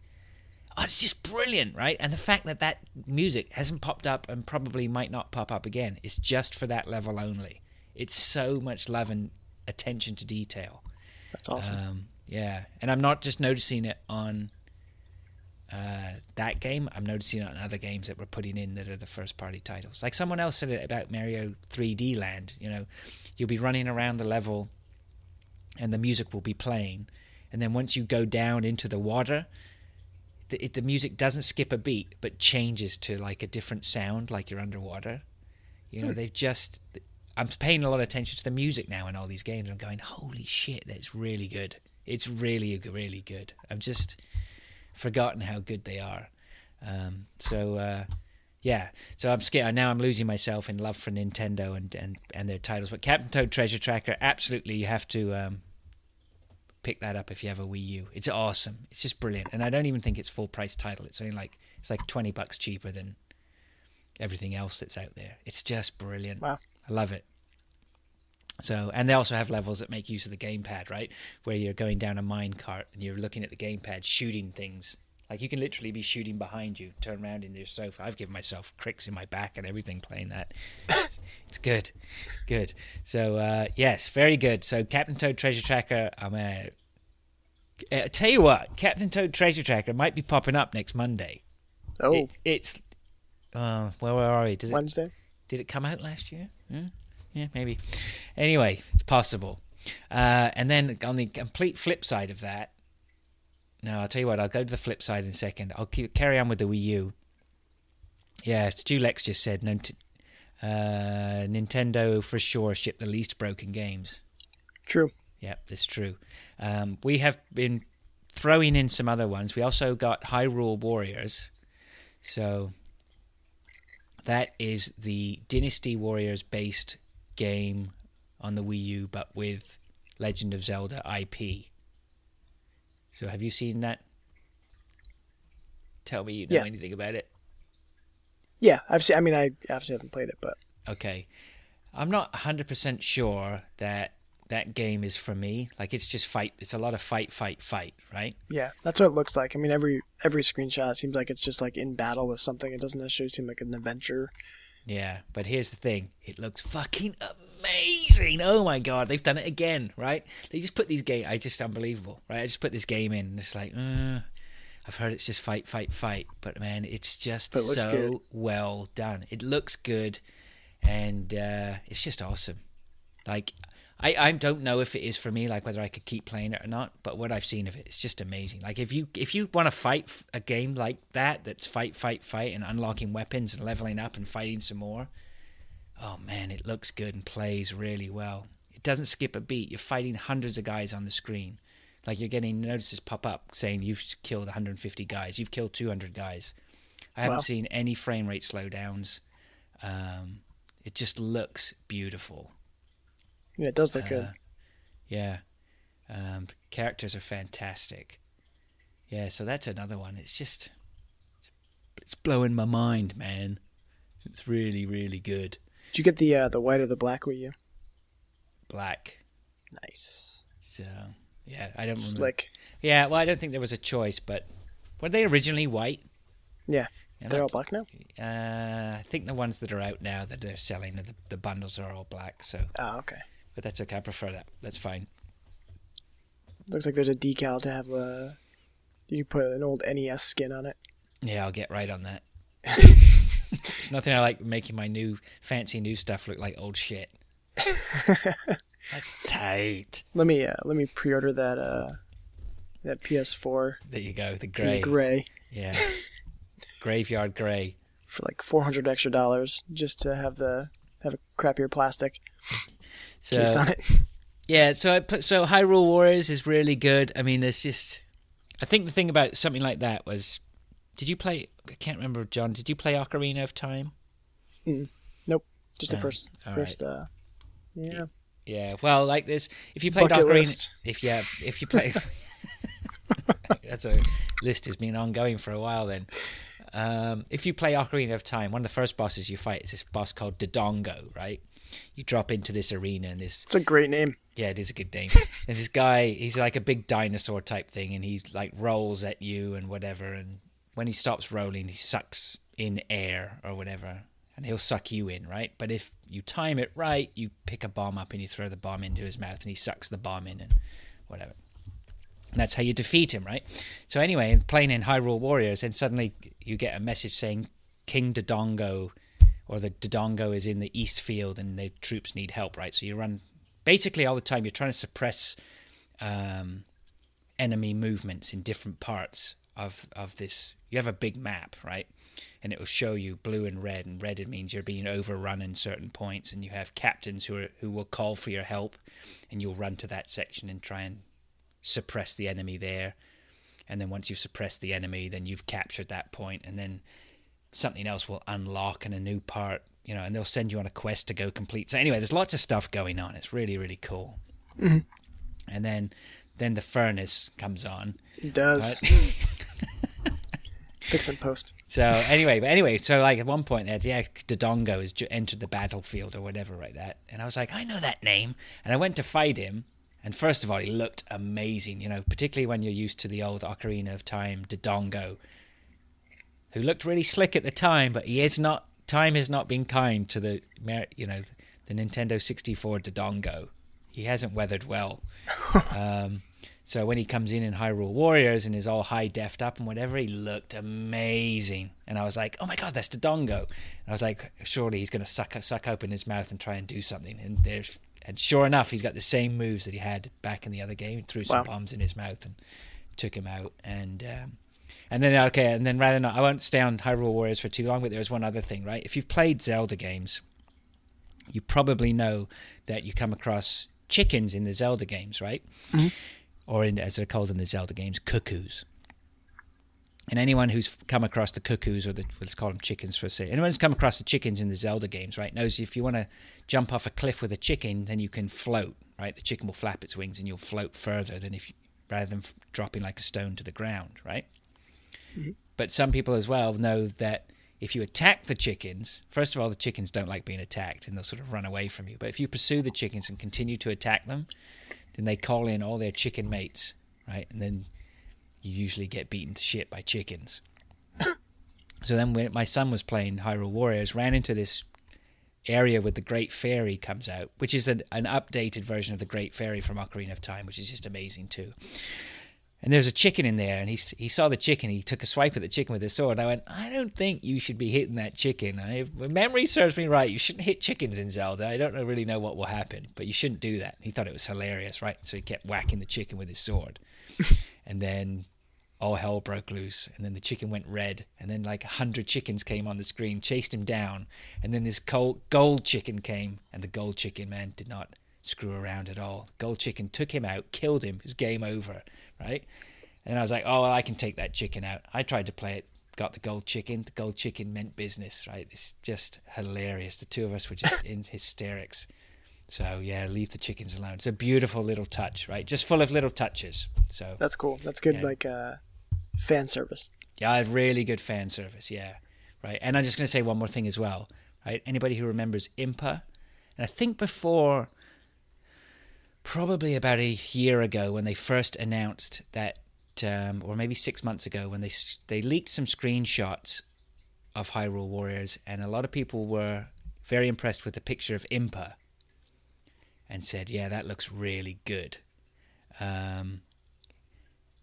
oh, it's just brilliant, right? And the fact that that music hasn't popped up and probably might not pop up again is just for that level only. It's so much love and attention to detail. That's awesome. Um, yeah, and I'm not just noticing it on uh, that game. I'm noticing it on other games that we're putting in that are the first party titles. Like someone else said it about Mario 3D Land. You know, you'll be running around the level, and the music will be playing, and then once you go down into the water. The, it, the music doesn't skip a beat, but changes to like a different sound, like you're underwater. You know, they've just I'm paying a lot of attention to the music now in all these games. I'm going, holy shit, that's really good. It's really, really good. I've just forgotten how good they are. Um, so, uh, yeah. So I'm scared. Now I'm losing myself in love for Nintendo and, and, and their titles. But Captain Toad Treasure Tracker, absolutely, you have to um, pick that up if you have a Wii U. It's awesome. It's just brilliant. And I don't even think it's full price title. It's only like it's like twenty bucks cheaper than everything else that's out there. It's just brilliant. Wow. I love it. So, and they also have levels that make use of the gamepad, right? Where you're going down a mine cart and you're looking at the gamepad, shooting things. Like you can literally be shooting behind you, turn around in your sofa. I've given myself cricks in my back and everything playing that. It's, it's good, good. So, uh, yes, very good. So, Captain Toad Treasure Tracker. I'm uh, uh, tell you what, Captain Toad Treasure Tracker might be popping up next Monday. oh, It, it's. Uh, where are we? Does it Wednesday. did it come out last year? Yeah, yeah maybe. Anyway, it's possible. Uh, and then on the complete flip side of that, no, I'll tell you what. I'll go to the flip side in a second. I'll keep, carry on with the Wii U. Yeah, Stu Lex just said Nint- uh, Nintendo for sure shipped the least broken games. True. Yep, that's true. Um, we have been throwing in some other ones. We also got Hyrule Warriors. So that is the Dynasty Warriors based game on the Wii U, but with Legend of Zelda IP. So have you seen that? Tell me you know Yeah. anything about it. Yeah, I've seen. I mean, I obviously haven't played it, but Okay. I'm not 100% sure that that game is for me. Like it's just fight. It's a lot of fight, fight, fight, right? yeah, that's what it looks like. I mean, every every screenshot seems like it's just like in battle with something. It doesn't necessarily seem like an adventure. Yeah, but here's the thing: it looks fucking amazing. Oh my god, they've done it again, right? They just put these game. I just unbelievable, right? I just put this game in, and it's like, uh, I've heard it's just fight, fight, fight, but man, it's just it so good. well done. It looks good, and uh, it's just awesome. Like. I, I don't know if it is for me, like whether I could keep playing it or not. But what I've seen of it, it's just amazing. Like if you if you want to fight a game like that, that's fight, fight, fight, and unlocking weapons and leveling up and fighting some more, oh man, it looks good and plays really well. It doesn't skip a beat. You're fighting hundreds of guys on the screen. Like you're getting notices pop up saying you've killed 150 guys, you've killed 200 guys. I haven't Wow. seen any frame rate slowdowns. Um, it just looks beautiful. Yeah, it does look good. Uh, yeah. Um, characters are fantastic. Yeah, so that's another one. It's just, it's blowing my mind, man. It's really, really good. Did you get the uh, the white or the black? Were you Black. nice? So yeah, I don't remember. Slick. Yeah, well, I don't think there was a choice, but were they originally white? Yeah, Yeah, they're all black now. Uh, I think the ones that are out now that they're selling, the, the bundles are all black. So, Oh, okay. but that's okay. I prefer that. That's fine. Looks like there's a decal to have the. You can put an old NES skin on it. Yeah, I'll get right on that. There's nothing I like making my new fancy new stuff look like old shit. That's tight. Let me uh, let me pre-order that uh, that PS4 There you go. The in grey. gray Yeah. Graveyard grey. for like 400 extra dollars just to have the have a crappier plastic So case on it. yeah, so I put so Hyrule Warriors is really good. I mean, there's just I think the thing about something like that was, did you play? I can't remember, John. Did you play Ocarina of Time? Nope, just the first all first. Uh, yeah, Yeah, well, like this, if you played Bucket Ocarina, list. if yeah, if you play, that's a list has been ongoing for a while. Then, um, if you play Ocarina of Time, one of the first bosses you fight is this boss called Dodongo, right? You drop into this arena and this it's a great name. yeah, it is a good name. and this guy, he's like a big dinosaur type thing, and he like rolls at you and whatever. And when he stops rolling, he sucks in air or whatever, and he'll suck you in, right? But if you time it right, you pick a bomb up and you throw the bomb into his mouth, and he sucks the bomb in and whatever. And that's how you defeat him, right? So anyway, playing in Hyrule Warriors, and suddenly you get a message saying King Dodongo or the Dodongo is in the east field and the troops need help, right? So you run basically all the time. You're trying to suppress um, enemy movements in different parts of of this. You have a big map, right? And it will show you blue and red, and red it means you're being overrun in certain points, and you have captains who are who will call for your help, and you'll run to that section and try and suppress the enemy there. And then once you've suppressed the enemy, then you've captured that point, and then something else will unlock in a new part, you know, and they'll send you on a quest to go complete. So anyway, there's lots of stuff going on. It's really really cool. Mm-hmm. And then then the furnace comes on. It does. right? Fix and post. so anyway, but anyway, so like at one point there, yeah, Dodongo has ju- entered the battlefield or whatever like that, and I was like, I know that name, and I went to fight him. And first of all, he looked amazing, you know, particularly when you're used to the old Ocarina of Time Dodongo, who looked really slick at the time, but he is not. Time has not been kind to the, you know, the Nintendo 64 Dodongo. He hasn't weathered well. um, so when he comes in in Hyrule Warriors and is all high deft up and whatever, he looked amazing. And I was like, oh my god, that's Dodongo. And I was like, surely he's going to suck suck open his mouth and try and do something. And there's and sure enough, he's got the same moves that he had back in the other game. He threw some Wow. bombs in his mouth and took him out. And um, and then okay, and then rather not, I won't stay on Hyrule Warriors for too long. But there's one other thing, right? If you've played Zelda games, you probably know that you come across chickens in the Zelda games, right? Or in, as they're called in the Zelda games, cuckoos. And anyone who's come across the cuckoos, or the let's call them chickens for a second, anyone who's come across the chickens in the Zelda games, right, knows if you want to jump off a cliff with a chicken, then you can float, right? The chicken will flap its wings and you'll float further than if you, rather than f- dropping like a stone to the ground, right? Mm-hmm. But some people as well know that if you attack the chickens, first of all, the chickens don't like being attacked and they'll sort of run away from you. But if you pursue the chickens and continue to attack them, then they call in all their chicken mates, right? And then you usually get beaten to shit by chickens. so then when my son was playing Hyrule Warriors, ran into this area where the Great Fairy comes out, which is an, an updated version of the Great Fairy from Ocarina of Time, which is just amazing too. And there's a chicken in there, and he he saw the chicken. He took a swipe at the chicken with his sword. I went, I don't think you should be hitting that chicken. I, if memory serves me right. You shouldn't hit chickens in Zelda. I don't really know what will happen, but you shouldn't do that. He thought it was hilarious, right? So he kept whacking the chicken with his sword, and then all hell broke loose. And then the chicken went red. And then like a hundred chickens came on the screen, chased him down. And then this gold, gold chicken came. And the gold chicken, man, did not screw around at all. Gold chicken took him out, killed him. It was game over, right? And I was like, oh, well, I can take that chicken out. I tried to play it, got the gold chicken. The gold chicken meant business, right? It's just hilarious. The two of us were just in hysterics. So yeah, leave the chickens alone. It's a beautiful little touch, right? Just full of little touches. So That's cool. That's good, Yeah. like uh, fan service. yeah, I have really good fan service. Yeah, right. And I'm just going to say one more thing as well, right? Anybody who remembers Impa, and I think before, probably about a year ago when they first announced that, um, or maybe six months ago when they they leaked some screenshots of Hyrule Warriors, and a lot of people were very impressed with the picture of Impa, and said, "Yeah, that looks really good." Um,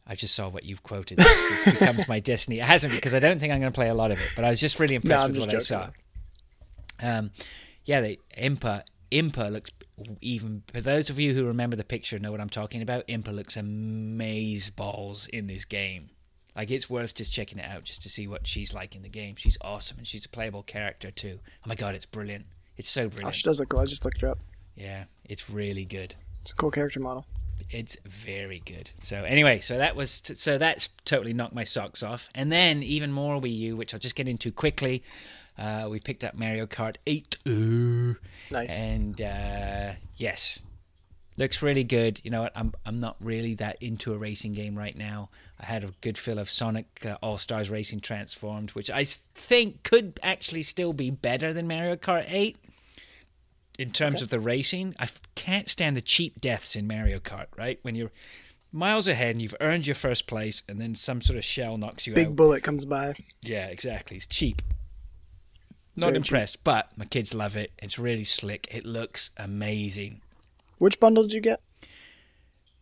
I just saw what you've quoted. This becomes my destiny. It hasn't because I don't think I'm going to play a lot of it. But I was just really impressed I'm with just what I saw. Um, yeah, the Impa Impa looks even. For those of you who remember the picture, know what I'm talking about. Impa looks amaze balls in this game. Like it's worth just checking it out just to see what she's like in the game. She's awesome and she's a playable character too. Oh my god, it's brilliant! It's so Oh, brilliant. she does look cool. I just looked her up. Yeah, it's really good. It's a cool character model. It's very good. So anyway, so that was t- so that's totally knocked my socks off. And then even more Wii U, which I'll just get into quickly. Uh, we picked up Mario Kart 8. Ooh. Nice. And uh, yes, looks really good. You know what? I'm I'm not really that into a racing game right now. I had a good feel of Sonic uh, All Stars Racing Transformed, which I think could actually still be better than Mario Kart 8 in terms of the racing. I can't stand the cheap deaths in Mario Kart. Right when you're miles ahead and you've earned your first place, and then some sort of shell knocks you Big out. Big bullet comes by. Yeah, exactly. It's cheap. Not Very cheap. impressed, but my kids love it. It's really slick. It looks amazing. Which bundle did you get?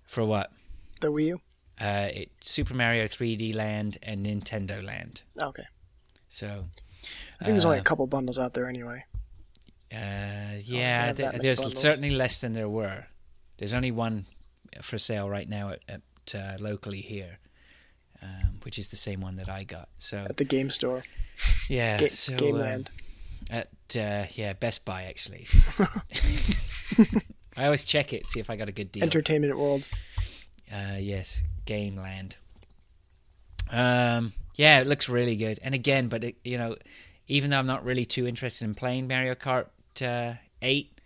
For what? The Wii U. Uh, it Super Mario 3D Land and Nintendo Land. Oh, okay. So, I think there's only Uh, a couple bundles out there anyway. uh, yeah, have that th- there's bundles. certainly less than there were. There's only one for sale right now at, at uh, locally here, um, which is the same one that I got. So At the game store. yeah, Ga- so Game um, Land. At uh, yeah Best Buy actually. I always check it, see if I got a good deal. Entertainment World. Uh, yes, Game Land. Um, yeah, it looks really good. And again, but it, you know, even though I'm not really too interested in playing Mario Kart uh, Eight,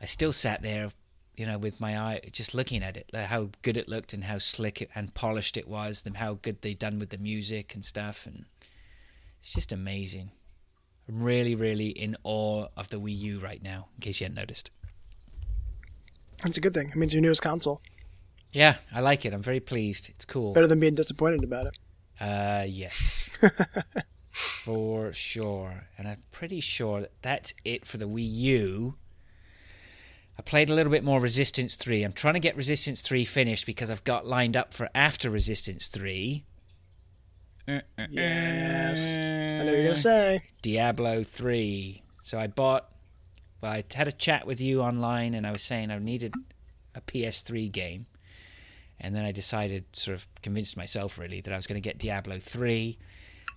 I still sat there, you know, with my eye just looking at it, like how good it looked and how slick it, and polished it was, and how good they done with the music and stuff, and it's just amazing. I'm really, really in awe of the Wii U right now. In case you hadn't noticed. That's a good thing. It means your newest console. Yeah, I like it. I'm very pleased. It's cool. Better than being disappointed about it. Uh, yes. for sure. And I'm pretty sure that that's it for the Wii U. I played a little bit more Resistance 3. I'm trying to get Resistance 3 finished because I've got lined up for after Resistance 3. Yes. I know what you're gonna say. Diablo 3. So I bought. Well, I had a chat with you online, and I was saying I needed a PS3 game. And then I decided, sort of convinced myself really, that I was going to get Diablo 3.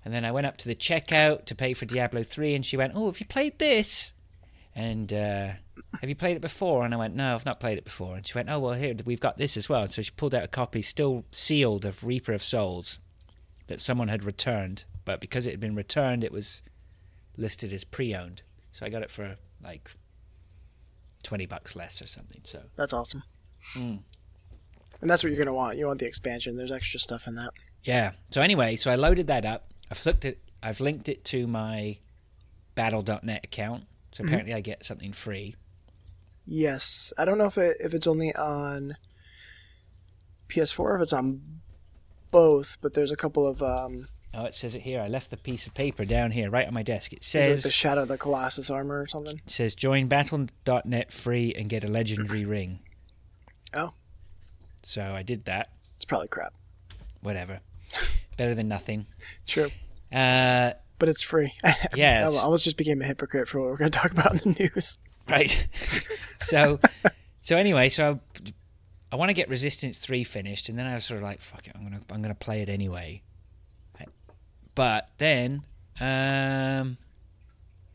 And then I went up to the checkout to pay for Diablo 3, and she went, Oh, have you played this? And uh, have you played it before? And I went, No, I've not played it before. And she went, Oh, well, here, we've got this as well. And so she pulled out a copy, still sealed, of Reaper of Souls that someone had returned. But because it had been returned, it was listed as pre owned. So I got it for like 20 bucks less or something. So That's awesome. Hmm. And that's what you're gonna want. You want the expansion. There's extra stuff in that. Yeah. So anyway, so I loaded that up. I've looked at I've linked it to my battle.net account. So apparently I get something free. Yes. I don't know if it if it's only on PS4 or if it's on both, but there's a couple of um Oh, it says it here. I left the piece of paper down here right on my desk. It says the Shadow of the Colossus armor or something. it says join battle.net free and get a legendary ring. Oh. So I did that. It's probably crap. Whatever. Better than nothing. True. Uh But it's free. Yes. I almost just became a hypocrite for what we're going to talk about in the news. right so so anyway so I want to get Resistance Three finished, and then I was sort of like, "Fuck it, I'm gonna I'm gonna play it anyway." But then, um,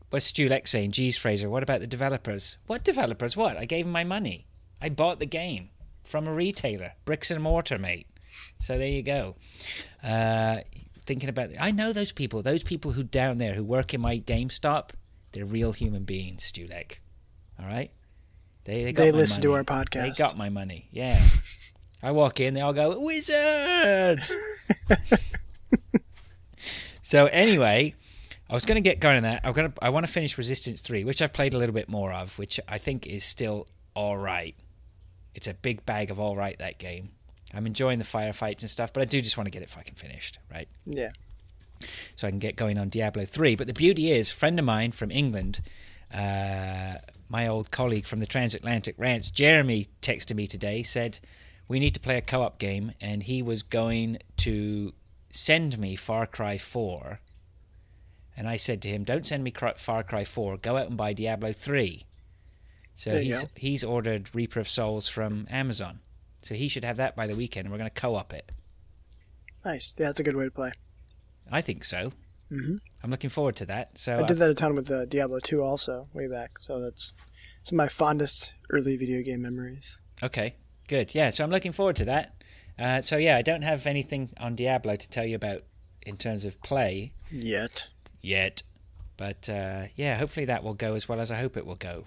what's Stulex saying? Geez, Fraser, what about the developers? What developers? What? I gave them my money. I bought the game from a retailer, bricks and mortar, mate. So there you go. Uh, thinking about, I know those people. Those people who down there who work in my GameStop, they're real human beings, Stu Stulek. All right. They they, They listen to our podcast. They got my money. Yeah. I walk in, they all go wizard. so anyway, I was going to get going on that. I'm going to. I want to finish Resistance Three, which I've played a little bit more of, which I think is still all right. It's a big bag of all right that game. I'm enjoying the firefights and stuff, but I do just want to get it fucking finished, right? Yeah. so I can get going on Diablo 3. But the beauty is, a friend of mine from England, uh, my old colleague from the Transatlantic Rants, Jeremy, texted me today, said, We need to play a co op game, and he was going to send me Far Cry 4. And I said to him, Don't send me Far Cry 4, go out and buy Diablo 3. So he's, go. he's ordered Reaper of Souls from Amazon. So he should have that by the weekend, and we're going to co op it. Nice. Yeah, that's a good way to play. I think so. Hmm I'm looking forward to that. So I did that a ton with uh, Diablo 2 also, way back. So that's some of my fondest early video game memories. Okay, good. Yeah, so I'm looking forward to that. Uh, so yeah, I don't have anything on Diablo to tell you about in terms of play Yet. yet, but uh, yeah, hopefully that will go as well as I hope it will go.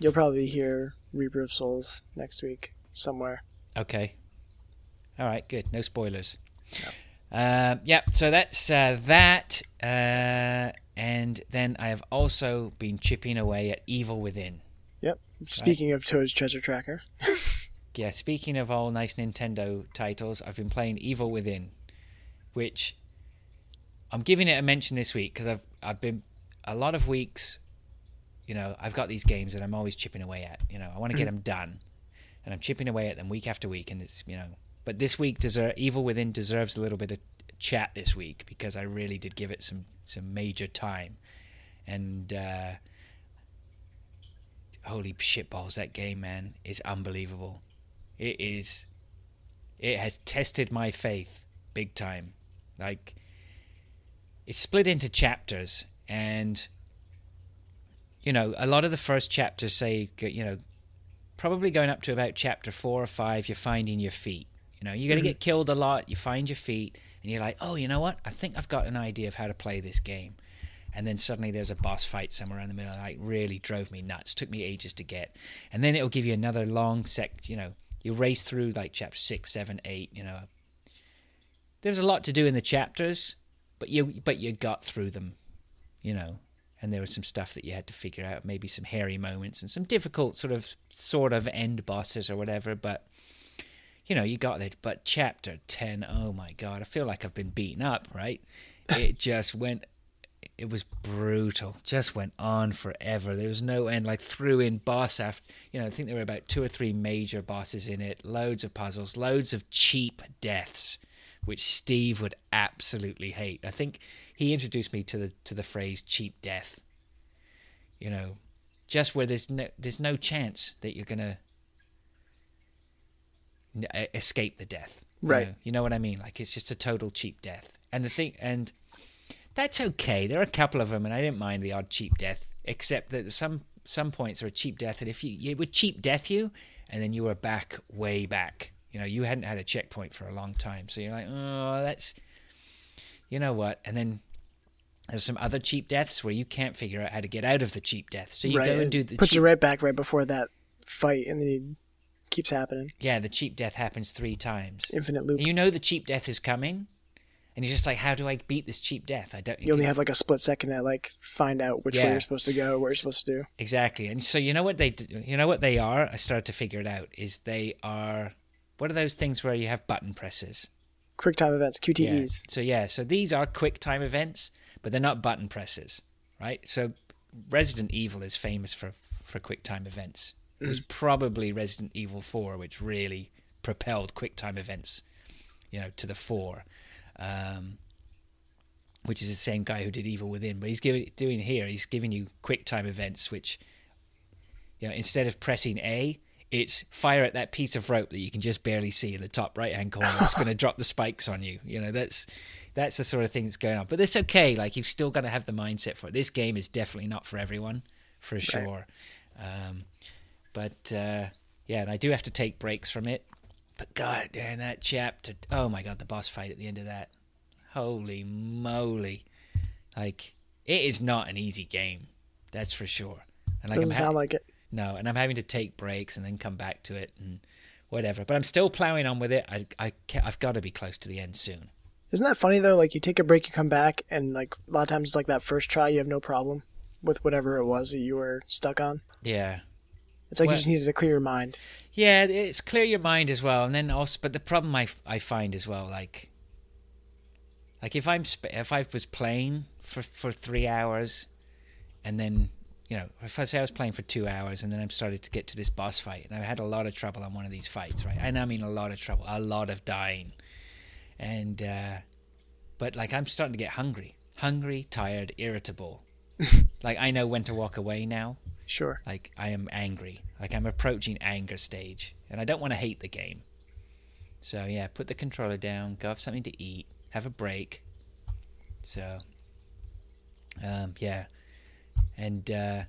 You'll probably hear Reaper of Souls next week somewhere. Okay. All right, good. No spoilers. Uh, yeah, so that's uh, that. Uh, and then I have also been chipping away at Evil Within. Yep. Speaking of Toad's Treasure Tracker, Yeah, speaking of all nice Nintendo titles, I've been playing Evil Within, which I'm giving it a mention this week because I've I've been a lot of weeks. You know, I've got these games that I'm always chipping away at. You know, I want to get them done, and I'm chipping away at them week after week, and it's you know. But this week, deserve, Evil Within deserves a little bit of chat this week because I really did give it some some major time, and uh, holy shitballs, that game, man, is unbelievable. It is. It has tested my faith big time. Like, it's split into chapters, and you know, a lot of the first chapters say, you know, probably going up to about chapter four or five, you're finding your feet. You know, you're going to mm-hmm. get killed a lot. You find your feet, and you're like, oh, you know what? I think I've got an idea of how to play this game. And then suddenly there's a boss fight somewhere in the middle. Like really drove me nuts. Took me ages to get. And then it'll give you another long sec. You know, you race through like chapter six, seven, eight. You know, there's a lot to do in the chapters, but you but you got through them. You know, and there was some stuff that you had to figure out. Maybe some hairy moments and some difficult sort of sort of end bosses or whatever. But you know, you got it. But chapter 10, oh my God, I feel like I've been beaten up, right? It just went, it was brutal. Just went on forever. There was no end. Like, threw in boss after, you know, I think there were about two or three major bosses in it, loads of puzzles, loads of cheap deaths, which Steve would absolutely hate. I think he introduced me to the to the phrase cheap death. You know, just where there's no there's no chance that you're gonna n- e- escape the death. you Right. know? You know what I mean? Like it's just a total cheap death. And the thing, and that's okay. There are a couple of them, and I didn't mind the odd cheap death, except that some some points are a cheap death, and if you it would cheap death you, and then you were back way back. You know, you hadn't had a checkpoint for a long time, so you're like, oh, that's, you know what? And then there's some other cheap deaths where you can't figure out how to get out of the cheap death, so you right? go and do the puts cheap you right back right before that fight, and then he keeps happening. Yeah, the cheap death happens three times. Infinite loop. And you know the cheap death is coming, and you're just like, how do I beat this cheap death? I don't. You only have like a split second to like find out which way you're supposed to go, what you're supposed to do. exactly. And so you know what they, do, you know what they are. I started to figure it out. Is they are, what are those things where you have button presses? Quick time events, Yeah. QTEs. So yeah, so these are quick time events, but they're not button presses, right? So Resident Evil is famous for for quick time events. It was probably Resident Evil 4 which really propelled quick time events, you know, to the fore. Um, which is the same guy who did Evil Within, but he's giving, doing here. He's giving you quick time events, which, you know, instead of pressing A, it's fire at that piece of rope that you can just barely see in the top right hand corner. It's going to drop the spikes on you. You know, that's that's the sort of thing that's going on. But it's okay. Like you've still got to have the mindset for it. This game is definitely not for everyone, for sure. Um, but uh, yeah, and I do have to take breaks from it. But god damn that chapter! Oh my god, the boss fight at the end of that. Holy moly! Like it is not an easy game. That's for sure. And like Doesn't ha- sound like it. no, and I'm having to take breaks and then come back to it and whatever. But I'm still plowing on with it. I, I, I've got to be close to the end soon. Isn't that funny though? Like you take a break, you come back, and like a lot of times it's like that first try, you have no problem with whatever it was that you were stuck on. Yeah, It's like Well- you just needed to clear your mind. yeah. It's clear your mind as well, and then also. But the problem I, I find as well, like, like if I'm sp- if I was playing for for three hours, and then you know if I say I was playing for two hours, and then I'm started to get to this boss fight, and I had a lot of trouble on one of these fights, right? And I mean a lot of trouble, a lot of dying, and uh, but like I'm starting to get hungry, hungry, tired, irritable. like I know when to walk away now. Sure. Like I am angry. Like I'm approaching anger stage, and I don't want to hate the game. So yeah, put the controller down, go have something to eat, have a break. So, um, yeah, and uh,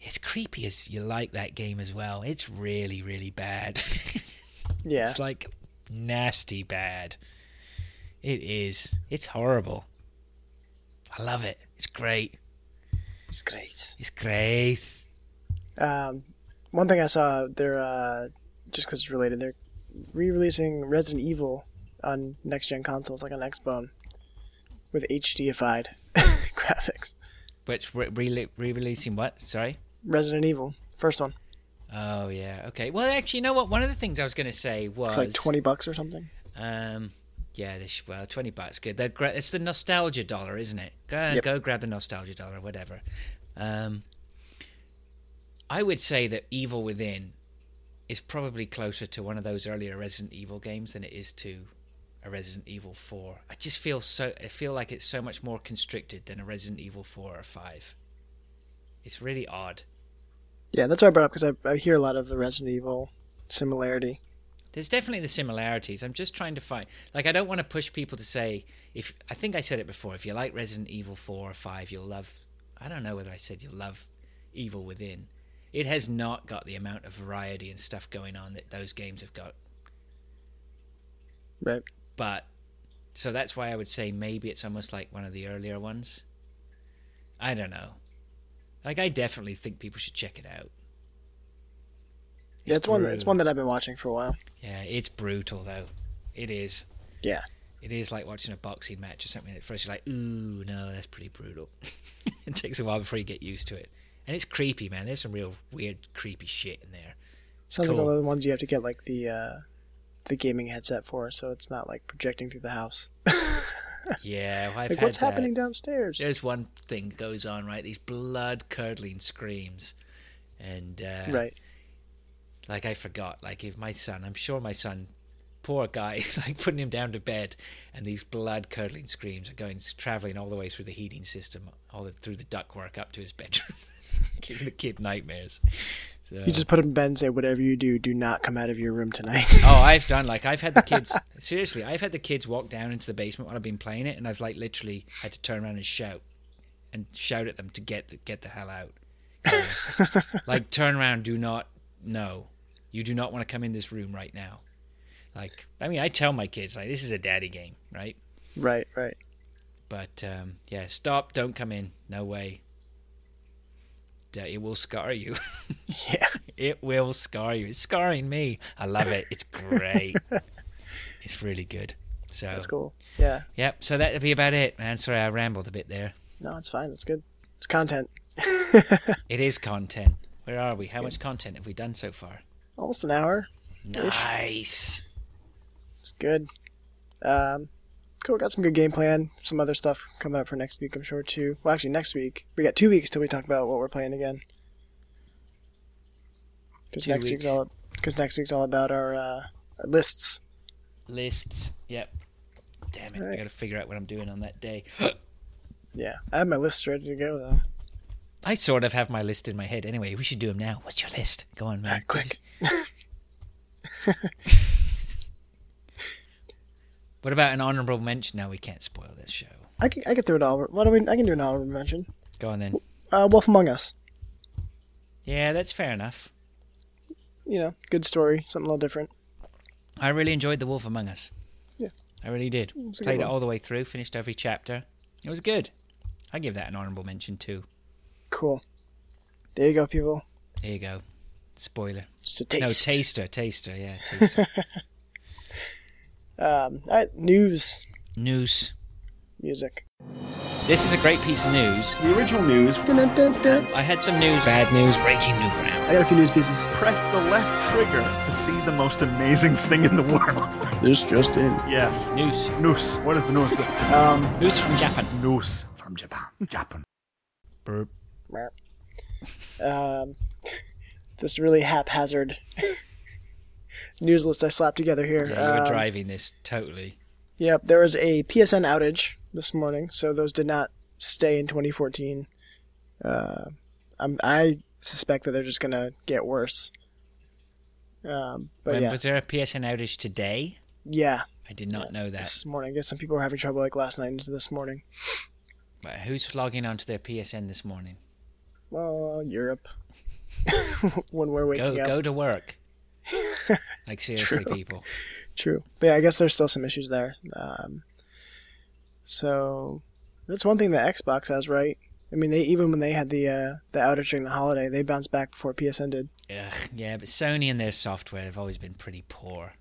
it's creepy as you like that game as well. It's really, really bad. Yeah. It's like nasty bad. It is. It's horrible. I love it. It's great. It's great. It's great. Um, one thing I saw, they're uh, just because it's related, they're re-releasing Resident Evil on next-gen consoles, like on Xbone, with HDified graphics. Which re- re- re-releasing what? Sorry. Resident Evil, first one, Oh yeah. Okay. Well, actually, you know what? One of the things I was going to say was for like twenty bucks or something. Um, yeah. This well, twenty bucks. Good. They're gra- it's the nostalgia dollar, isn't it? Go Yep. go grab the nostalgia dollar, whatever. Um, I would say that Evil Within is probably closer to one of those earlier Resident Evil games than it is to a Resident Evil Four. I just feel so. I feel like it's so much more constricted than a Resident Evil Four or Five. It's really odd. Yeah, that's why I brought up because I, I hear a lot of the Resident Evil similarity. There's definitely the similarities. I'm just trying to find like I don't want to push people to say if I think I said it before, if you like Resident Evil 4 or 5, you'll love I don't know whether I said you'll love Evil Within. It has not got the amount of variety and stuff going on that those games have got. Right. But so that's why I would say maybe it's almost like one of the earlier ones. I don't know. Like I definitely think people should check it out. Yeah, it's one. It's one that I've been watching for a while. Yeah, it's brutal though. It is. Yeah. It is like watching a boxing match or something. At first, you're like, "Ooh, no, that's pretty brutal." it takes a while before you get used to it, and it's creepy, man. There's some real weird, creepy shit in there. Sounds Cool. like one of the ones you have to get like the uh, the gaming headset for, so it's not like projecting through the house. Yeah, well, like what's that. happening downstairs? There's one thing goes on, right? These blood curdling screams, and uh, Right. like I forgot. Like if my son, I'm sure my son, poor guy, like putting him down to bed, and these blood curdling screams are going traveling all the way through the heating system, all the, through the ductwork up to his bedroom, giving the kid nightmares. So, You just put him in bed and say, "Whatever you do, do not come out of your room tonight." oh, I've done like I've had the kids seriously. I've had the kids walk down into the basement while I've been playing it, and I've like literally had to turn around and shout and shout at them to get the, get the hell out. You know? like turn around, do not no, you do not want to come in this room right now. Like I mean, I tell my kids like this is a daddy game, right? right. Right. But um, yeah, stop, don't come in, no way. Uh, It will scar you. Yeah. It will scar you. It's scarring me. I love it. It's great. it's really good. So, That's cool. Yeah. yep. So that'll be about it, man. Sorry, I rambled a bit there. No, it's fine. That's good. It's content. It is content. Where are we? How much content have we done so far? Almost an hour. Nice. It's good. Um, cool. Got some good game plan. Some other stuff coming up for next week, I'm sure too. Well, actually, next week we got two weeks till we talk about what we're playing again. Because next weeks. week's all because next week's all about our, uh, our lists. Lists. Yep. Damn it. I got to figure out what I'm doing on that day. Yeah, I have my lists ready to go though. I sort of have my list in my head anyway. We should do them now. What's your list? Go on, man. Quick. What about an honourable mention? No, we can't spoil this show. I can I can throw it all. What do we? I can do an honorable mention. Go on then. Uh, Wolf Among Us. Yeah, that's fair enough. You know, good story, something a little different. I really enjoyed The Wolf Among Us. Yeah. I really did. it's a Played it all the way through, finished every chapter. It was good. I give that an honourable mention too. Cool. There you go, people. There you go. Spoiler. Just a taste. No, taster, taster, yeah, taster. Um, all right, news, news. music. This is a great piece of news. The original news. I had some news, bad news, breaking new ground. I got a few news pieces. Press the left trigger to see the most amazing thing in the world. This just in. yes. News. News. What is the news? Um, News from Japan. news from Japan. Japan. Burp. Um, this really haphazard news list I slapped together here. Yeah, you were Um, driving this totally. Yep, there was a PSN outage this morning, so those did not stay in 2014. Uh, I'm, I suspect that they're just gonna get worse. Um, but When, yeah, Was there a PSN outage today? yeah, I did not know that. this morning. I guess some people were having trouble like last night into this morning. But who's logging onto their PSN this morning? Well, Europe. when we're waking Go up. go to work. Like seriously, True. people. True. But yeah, I guess there's still some issues there. Um, so that's one thing that Xbox has, right? I mean, they even when they had the uh, the outage during the holiday, they bounced back before PSN did. Ugh, yeah, but Sony and their software have always been pretty poor.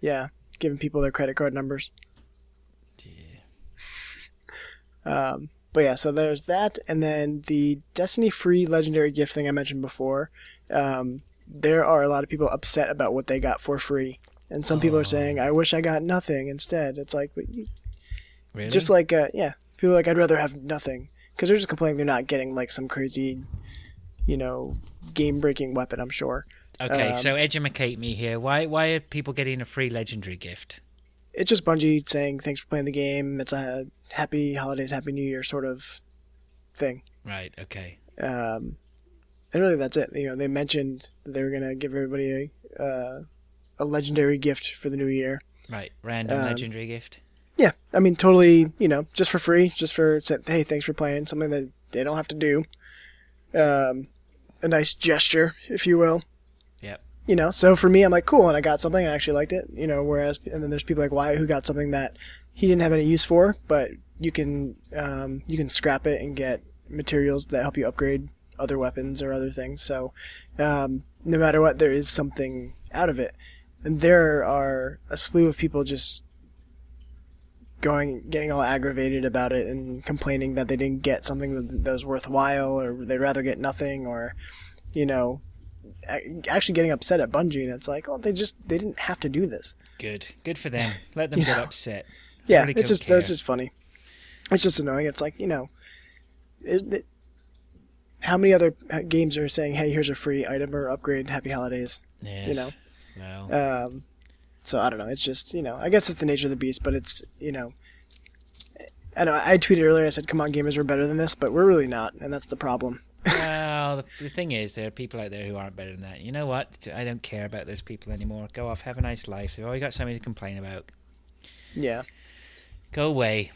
Yeah, giving people their credit card numbers. Yeah. Um, but yeah, so there's that, and then the Destiny free legendary gift thing I mentioned before. Um, there are a lot of people upset about what they got for free, and some people are saying, "I wish I got nothing instead." It's like, but you, Really? just like uh, yeah people are like i'd rather have nothing because they're just complaining they're not getting like some crazy you know game breaking weapon i'm sure okay, um, so educate me here. Why why are people getting a free legendary gift? it's just bungie saying thanks for playing the game it's a happy holidays happy new year sort of thing Right. Okay. um, and really that's it you know they mentioned that they were going to give everybody a, uh, a legendary gift for the new year Right. Random Um, legendary gift. yeah i mean totally you know just for free just for hey thanks for playing something that they don't have to do um, a nice gesture if you will Yep. you know so for me i'm like cool and i got something and i actually liked it you know whereas and then there's people like wyatt who got something that he didn't have any use for but you can um, you can scrap it and get materials that help you upgrade other weapons or other things so um, no matter what there is something out of it and there are a slew of people just going getting all aggravated about it and complaining that they didn't get something that, that was worthwhile or they'd rather get nothing or you know actually getting upset at Bungie, and it's like, oh, they just they didn't have to do this. Good. Good for them. Let them get Yeah. upset. Yeah, Really it's just care. it's just funny. It's just annoying. It's like you know, is it, how many other games are saying, "Hey, here's a free item or upgrade, Happy Holidays." Yes. know. Well. Um, so I don't know. It's just you know, I guess it's the nature of the beast, but it's you know. I know I tweeted earlier. I said, "Come on, gamers we're better than this," but we're really not, and that's the problem. well, the, the thing is, there are people out there who aren't better than that. You know what? I don't care about those people anymore. Go off, have a nice life. They've always got something to complain about. Yeah, Go away.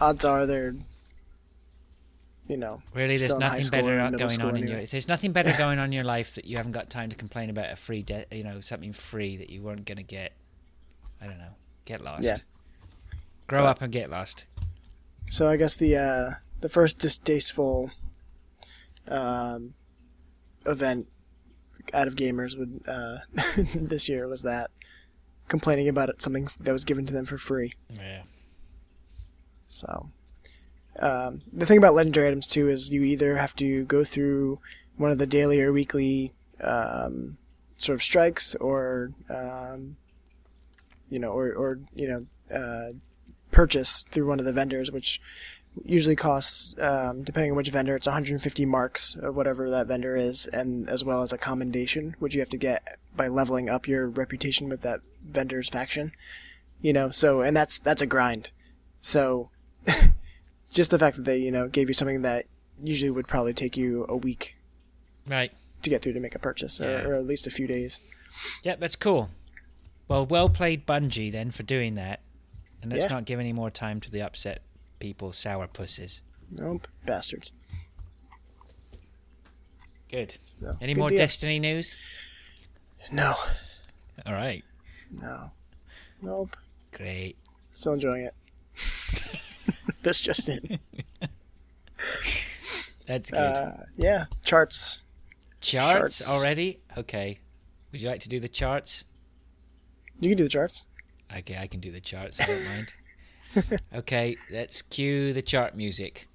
odds are they're, you know, Really, there's in nothing better going on in anyway. your. There's nothing better going on in your life that you haven't got time to complain about a free, de- you know, something free that you weren't gonna get. I don't know. Get lost. Yeah. Grow But- up and get lost. So I guess the uh, the first distasteful um, event out of gamers would uh, this year was that complaining about it, something that was given to them for free. Yeah. So um, the thing about legendary items too is you either have to go through one of the daily or weekly um, sort of strikes, or um, you know, or or you know, uh, purchase through one of the vendors, which usually costs, um, depending on which vendor, it's 150 marks of whatever that vendor is, and as well as a commendation, which you have to get by leveling up your reputation with that vendor's faction. You know, so and that's that's a grind. So just the fact that they, you know, gave you something that usually would probably take you a week Right. to get through to make a purchase, Yeah. or, or at least a few days. Yep, that's cool. Well, well played, Bungie, then for doing that, and let's Yeah. not give any more time to the upset people, sour pusses. Nope, bastards. Good. No, Any good more deal. Destiny news? No, All right, no, nope. great. Still enjoying it. this just in. That's good. Uh, yeah, charts. charts, charts. already? Okay. Would you like to do the charts? You can do the charts. Okay, I can do the charts. I don't mind. okay, let's cue the chart music.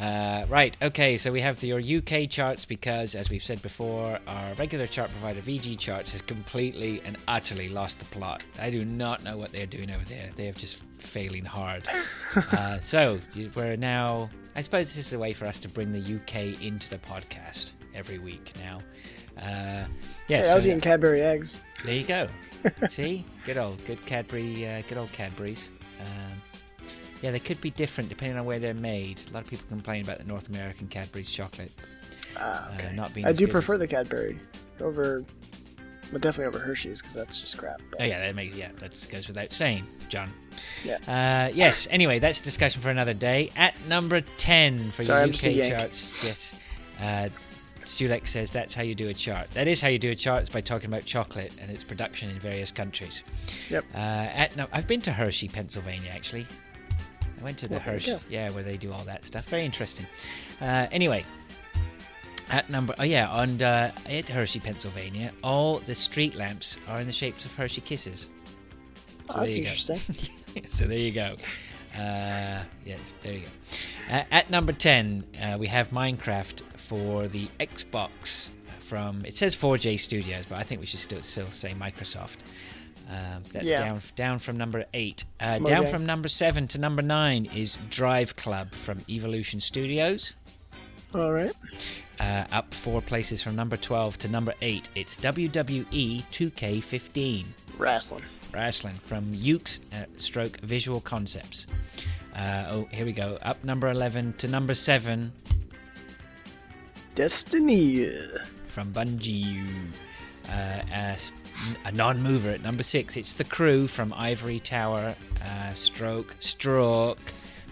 Uh, right, okay, so we have your UK charts because, as we've said before, our regular chart provider VGChartz has completely and utterly lost the plot. I do not know what they're doing over there. They are just failing hard. uh, so we're now, I suppose this is a way for us to bring the UK into the podcast every week now. Uh, yes, Hey, I was so- eating Cadbury eggs. there you go. See, good old, good Cadbury, uh, good old Cadburys. Um, yeah, they could be different depending on where they're made. A lot of people complain about the North American Cadbury's chocolate Ah, uh, not being. I do prefer as- the Cadbury over, well, definitely over Hershey's because that's just crap. but- Oh yeah, that makes yeah, that just goes without saying, John. Yeah. Uh, yes. Anyway, that's a discussion for another day. At number ten for Sorry, your UK charts. Yes. Uh, Stulek says that's how you do a chart. That is how you do a chart is by talking about chocolate and its production in various countries. Yep. Uh, at no, I've been to Hershey, Pennsylvania, actually. Went to the Well, Hershey, yeah, where they do all that stuff. Very interesting. Uh, anyway, at number, oh yeah, and uh, at Hershey, Pennsylvania, all the street lamps are in the shapes of Hershey Kisses. Oh, that's interesting. so there you go. Uh, yes, there you go. Uh, at number 10, uh, we have Minecraft for the Xbox from, it says 4J Studios, but I think we should still, still say Microsoft. Um, that's Yeah. down down from number 8. Uh, down from number 7 to number 9 is Drive Club from Evolution Studios. All right. Uh, up four places from number 12 to number 8, it's WWE 2K15. Wrestling. Wrestling from Yuke's uh, stroke Visual Concepts. Uh, oh, here we go. Up number 11 to number 7 Destiny. from Bungie. Uh, as a non mover at number 6, it's The Crew from Ivory Tower uh, stroke stroke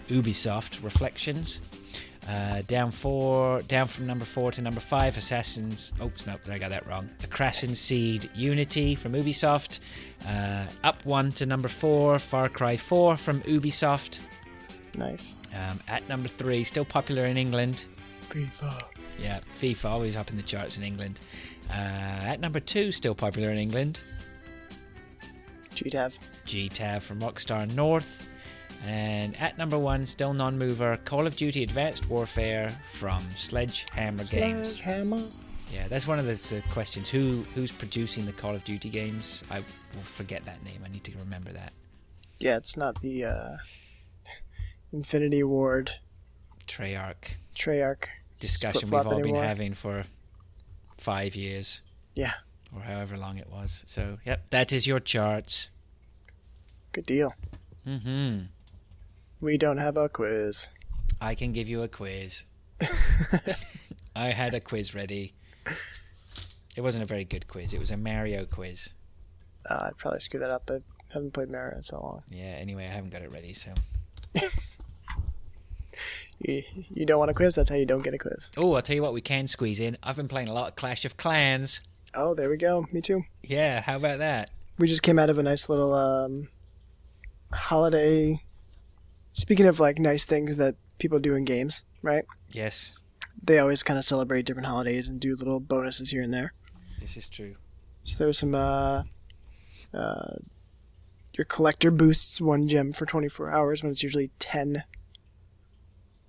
Ubisoft Reflections. Uh, down four, down from number four to number five, Assassins. Oops, nope, I got that wrong. The Crescent Seed Unity from Ubisoft. Uh, up one to number four, Far Cry 4 from Ubisoft. Nice. Um, at number three, still popular in England. FIFA. Yeah, FIFA always up in the charts in England. Uh, at number two, still popular in England. GTAV. GTAV from Rockstar North. And at number one, still non-mover, Call of Duty Advanced Warfare from Sledgehammer Games. Sledgehammer. Yeah, that's one of the uh, questions. Who who's producing the Call of Duty games? I will forget that name. I need to remember that. Yeah, it's not the uh, Infinity Ward Treyarch Treyarch discussion we've all anymore. been having for five years Yeah, or however long it was. So, yep, that is your charts. good deal. hmm We don't have a quiz. I can give you a quiz. I had a quiz ready. It wasn't a very good quiz. It was a Mario quiz. Uh, I'd probably screw that up. I haven't played Mario in so long. Yeah, anyway, I haven't got it ready, so. You, you don't want a quiz? That's how you don't get a quiz. Oh, I'll tell you what we can squeeze in. I've been playing a lot of Clash of Clans. Oh, there we go. Me too. Yeah, how about that? We just came out of a nice little um, holiday. Speaking of like nice things that people do in games, right? Yes, They always kind of celebrate different holidays and do little bonuses here and there. this is true. So there was some. Uh, uh, your collector boosts one gem for 24 hours when it's usually 10,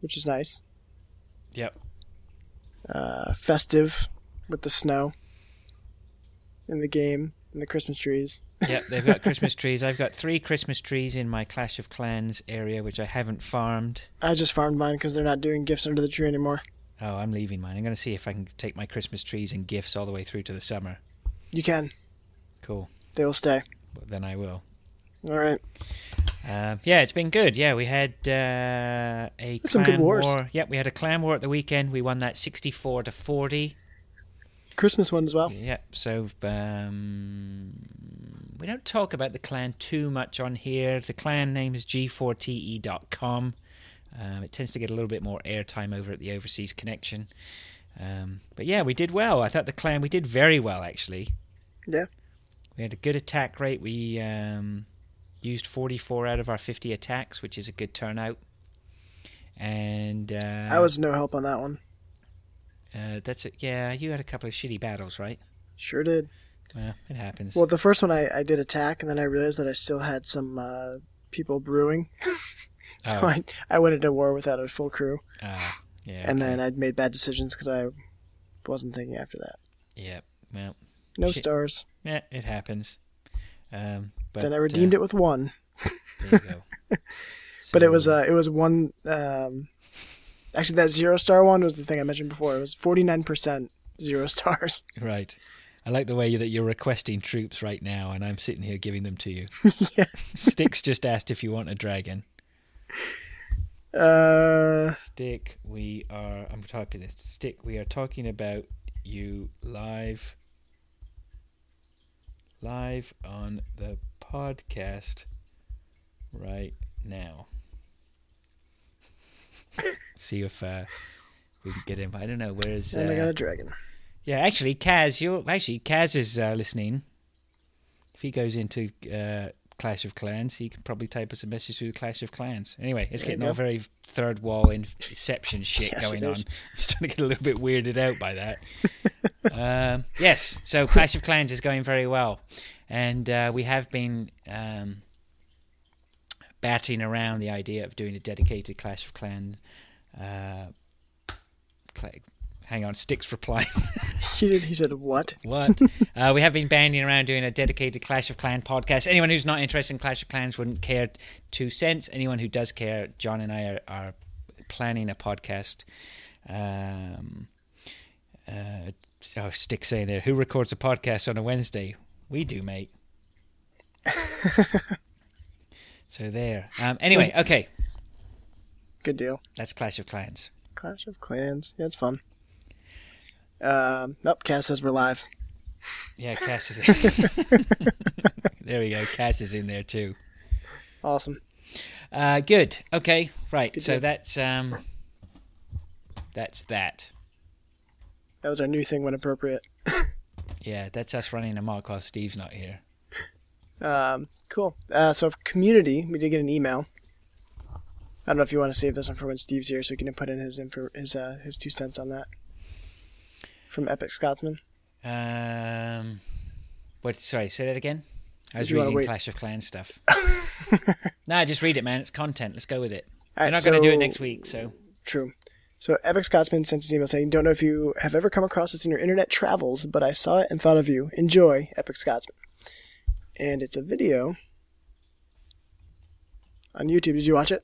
which is nice. Yep. Uh, festive with the snow in the game and the Christmas trees. Yep, they've got Christmas trees. I've got three Christmas trees in my Clash of Clans area, which I haven't farmed. I just farmed mine because they're not doing gifts under the tree anymore. Oh, I'm leaving mine. I'm going to see if I can take my Christmas trees and gifts all the way through to the summer. You can. Cool. They will stay. Well, then I will. All right. Uh, yeah, it's been good. Yeah, we had uh, a Had some good clan wars. war. Yep, we had a clan war at the weekend. We won that 64 to 40. Christmas one as well. Yeah, so um, we don't talk about the clan too much on here. The clan name is g4te.com. Um, it tends to get a little bit more airtime over at the overseas connection. Um, but yeah, we did well. I thought the clan, we did very well actually. Yeah. We had a good attack rate. We um, used 44 out of our 50 attacks, which is a good turnout. And uh, I was no help on that one. uh, that's it. Yeah, you had a couple of shitty battles, right? Sure did. Well, it happens. Well, the first one I, I did attack, and then I realized that I still had some uh, people brewing. so Oh. I, I went into war without a full crew. Ah, yeah. And okay. then I'd made bad decisions because I wasn't thinking after that. yeah, well, No Shit. stars. yeah, it happens. Um, but then I redeemed uh, it with one. There you go. But it was uh, it was one. Um, actually, that zero star one was the thing I mentioned before. It was forty nine percent zero stars. right. I like the way that you're requesting troops right now, and I'm sitting here giving them to you. yeah. Sticks just asked if you want a dragon. Uh, Stick, we are. I'm talking this. Stick, we are talking about you live. Live on the podcast right now. See if uh, we can get him. I don't know where is. and I got Uh, a dragon. yeah, actually, Kaz, you're actually Kaz is uh, listening. If he goes into uh, Clash of Clans, he can probably type us a message through Clash of Clans. Anyway, it's There getting all very third wall inception shit Yes, going on. I'm starting to get a little bit weirded out by that. um, yes, so Clash of Clans is going very well, and uh, we have been um, batting around the idea of doing a dedicated Clash of Clans. Uh, cla hang on, Sticks reply. He did. He said what? What? uh, we have been banding around doing a dedicated Clash of Clans podcast. Anyone who's not interested in Clash of Clans wouldn't care two cents. Anyone who does care, John and I are, are planning a podcast. Um, uh, oh, stick saying there. Who records a podcast on a Wednesday? We do, mate. so there. Um, anyway, okay. Good deal. That's Clash of Clans. Clash of Clans. Yeah, it's fun. Um, Cass says we're live. Yeah, Cass is in. there we go. Cass is in there too. Awesome. Uh, good. Okay. Right. Good so deal. that's um, that's that. That was our new thing when appropriate. Yeah, that's us running amok while Steve's not here. Um, cool. Uh, so community, we did get an email. I don't know if you want to save this one for when Steve's here, so he can put in his info, his uh, his two cents on that. From Epic Scotsman. Um, what? Sorry, say that again. I was Did you wanna reading? Clash of Clans stuff. nah, just read it, man. It's content. Let's go with it. All We're right, not going to do it next week, so True. So Epic Scotsman sent an email saying, "Don't know if you have ever come across this in your internet travels, but I saw it and thought of you. Enjoy Epic Scotsman." And it's a video on YouTube. Did you watch it?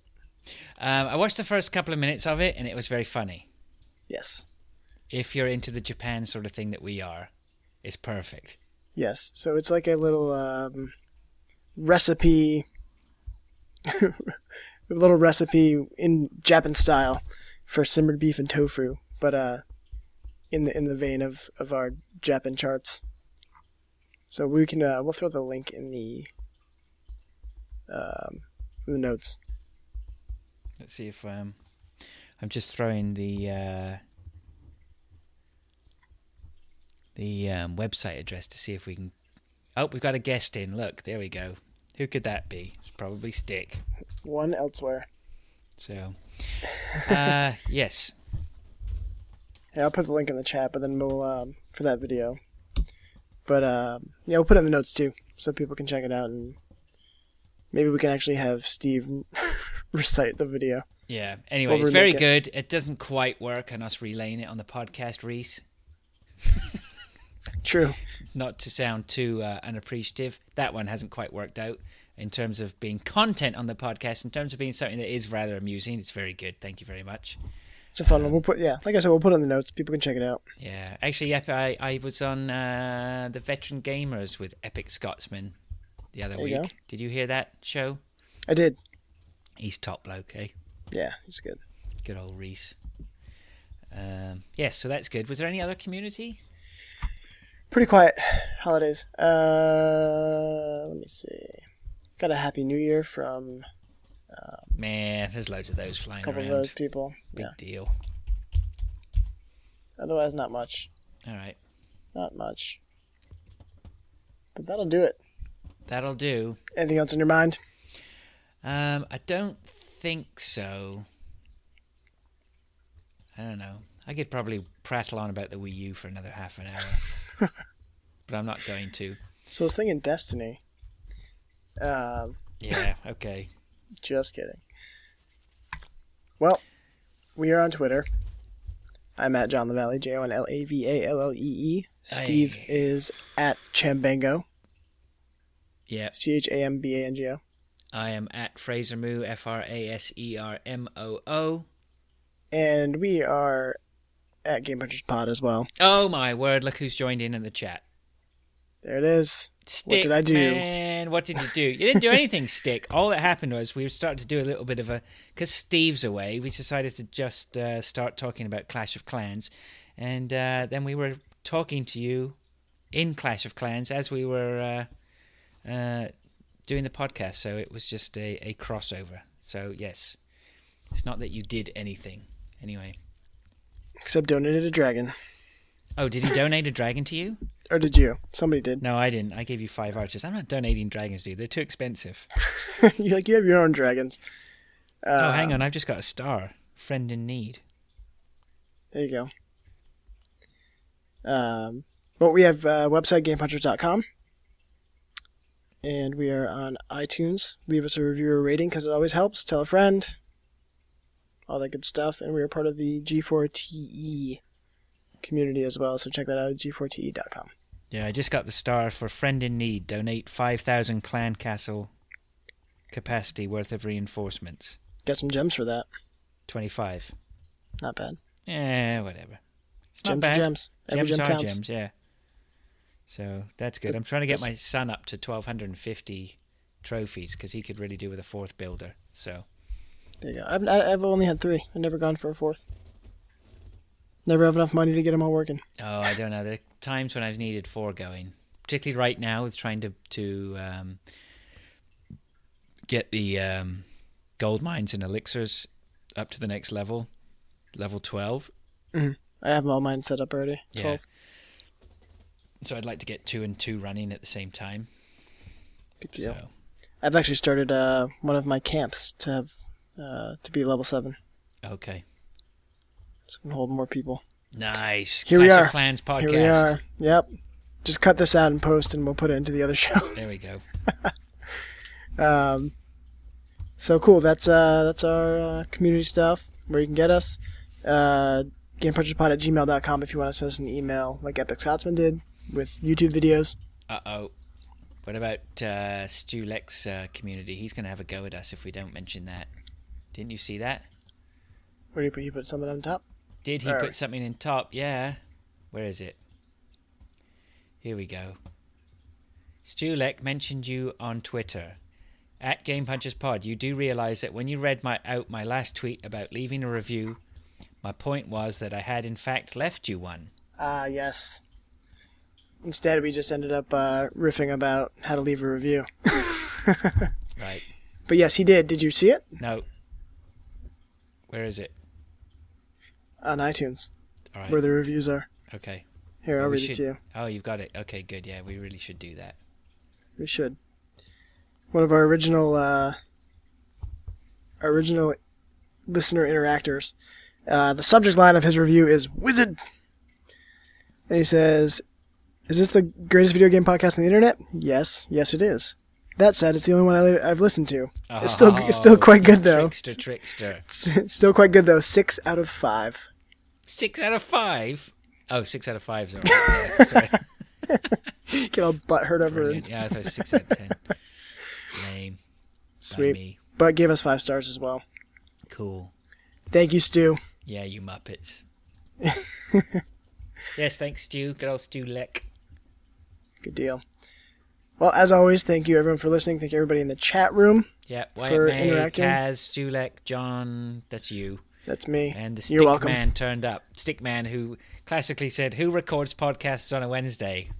um, I watched the first couple of minutes of it, and it was very funny. Yes. If you're into the Japan sort of thing that we are, it's perfect. Yes. So it's like a little um, recipe, a little recipe in Japan style for simmered beef and tofu, but uh, in the in the vein of of our Japan charts. So we can uh, we'll throw the link in the um, in the notes. Let's see if um, I'm just throwing the uh, the um, website address to see if we can. Oh, we've got a guest in. Look, there we go. Who could that be? It's probably Stick. One elsewhere. So, uh, yes, Yeah, I'll put the link in the chat, but then we'll um, for that video. But um, yeah, we'll put it in the notes too, so people can check it out, and maybe we can actually have Steve recite the video. yeah. Anyway, We'll it's very it. good. It doesn't quite work on us relaying it on the podcast, Reese. True. Not to sound too uh, unappreciative, that one hasn't quite worked out in terms of being content on the podcast. In terms of being something that is rather amusing, it's very good. Thank you very much. It's a fun one. We'll put yeah, like I said, we'll put it in the notes. People can check it out. Yeah, actually, yep, I, I was on uh, the Veteran Gamers with Epic Scotsman the other There week. go. Did you hear that show? I did. He's top bloke, eh? Yeah, he's good. Good old Reese. Um, yes, so that's good. Was there any other community? Pretty quiet holidays. Uh, let me see. Got a happy new year from Man, there's loads of those flying around. a flying couple around. of those people. Big Yeah. deal. Otherwise, not much. All right. Not much. But that'll do it. That'll do. Anything else in your mind? Um, I don't think so. I don't know. I could probably prattle on about the Wii U for another half an hour, but I'm not going to. So I was thinking Destiny. Um, Yeah. Okay. just kidding. Well, we are on Twitter. I'm at Jon LaVallee, J O N L A V A L L E E. Steve Aye. is at Chambango, Yeah. C H A M B A N G O. I am at Fraser Moo. F R A S E R M O O. And we are at Game Punchers Pod as well. Oh my word! Look who's joined in in the chat. There it is. Stick, did I do? Man, what did you do? You didn't do anything, Stick. All that happened was we started to do a little bit of a because Steve's away. We decided to just uh, start talking about Clash of Clans, and uh, then we were talking to you in Clash of Clans as we were uh, uh, doing the podcast. So it was just a, a crossover. So yes, it's not that you did anything. Anyway, Except donated a dragon. Oh, did he donate a dragon to you? Or did you? Somebody did. No, I didn't. I gave you five archers. I'm not donating dragons, dude. They're too expensive. you like you have your own dragons. Uh, oh, hang on. I've just got a star. Friend in need. There you go. Um, but we have uh, website gamepunchers.com. And we are on iTunes. Leave us a review or rating because it always helps. Tell a friend. All that good stuff. And we are part of the G4TE community as well. So check that out at g4te.com. Yeah, I just got the star for friend in need. Donate 5,000 clan castle capacity worth of reinforcements. Got some gems for that. 25. Not bad. Yeah, whatever. It's Gems are bad. gems. Every gems gem are counts. gems, yeah. So that's good. I'm trying to get my son up to 1,250 trophies because he could really do with a fourth builder. So There you go. I've, I've only had three. I've never gone for a fourth. Never have enough money to get them all working. Oh, I don't know. There are times when I've needed four going, particularly right now with trying to to um, get the um, gold mines and elixirs up to the next level, level twelve. I have all mine set up already. Yeah. So I'd like to get two and two running at the same time. Good deal. So I've actually started uh, one of my camps to have uh, to be level seven. okay, So I can hold more people. nice. Here Clash we are. Of Clans podcast. Here we are. Yep. Just cut this out and post, and we'll put it into the other show. There we go. Um, so cool. That's uh, that's our uh, community stuff. Where you can get us. Uh, GamePunchersPod at gmail.com if you want to send us an email, like Epic Scotsman did with YouTube videos. Uh oh. What about uh, Stu Lex uh, community? He's going to have a go at us if we don't mention that. Didn't you see that? Where do you put you put something on top? Did he Where? put something in top? Yeah. Where is it? Here we go. Stulek mentioned you on Twitter at Game Punchers Pod. You do realize that when you read my out my last tweet about leaving a review, my point was that I had in fact left you one. Ah, yes. Instead, we just ended up uh, riffing about how to leave a review. Right. But yes, he did. Did you see it No. Where is it? On iTunes, right. where the reviews are? Okay. Here, I'll read should- it to you. Oh, you've got it. Okay, good. Yeah, we really should do that. We should. One of our original, uh, original listener interactors. Uh, the subject line of his review is "Wizard," and he says, "Is this the greatest video game podcast on the internet?" Yes, yes, it is. That said, it's the only one I, I've listened to. It's still, it's still Oh, quite good though. Trickster, trickster. It's, it's still quite good though. Six out of five. Six out of five. Oh, six out of five. Sorry. Yeah, sorry. Get all butthurt over it. Yeah, I thought it was six out of ten. Lame. Sweet. But gave us five stars as well. Cool. Thank you, Stu. Yeah, you muppets. yes, thanks, Stu. Good old Stulek. Good deal. Well, as always, thank you everyone for listening. Thank you everybody in the chat room. Yeah, For Wyatt May, interacting. Kaz, Stulek, John. That's you. That's me. And the You're stick welcome. man turned up. Stick man who classically said, "Who records podcasts on a Wednesday?"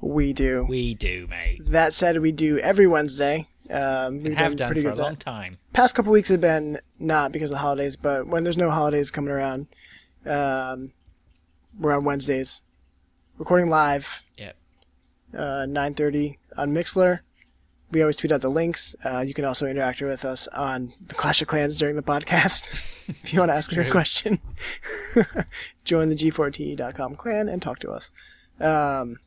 We do. We do, mate. That said, we do every Wednesday. Um, we've Have done pretty for a long that. time. Past couple weeks have been not because of the holidays, but when there's no holidays coming around, um, we're on Wednesdays, recording live, Yep. uh, 9:30 on Mixlr. We always tweet out the links. Uh, you can also interact with us on the Clash of Clans during the podcast. if you want to ask us a question, join the G4T.com clan and talk to us. Um,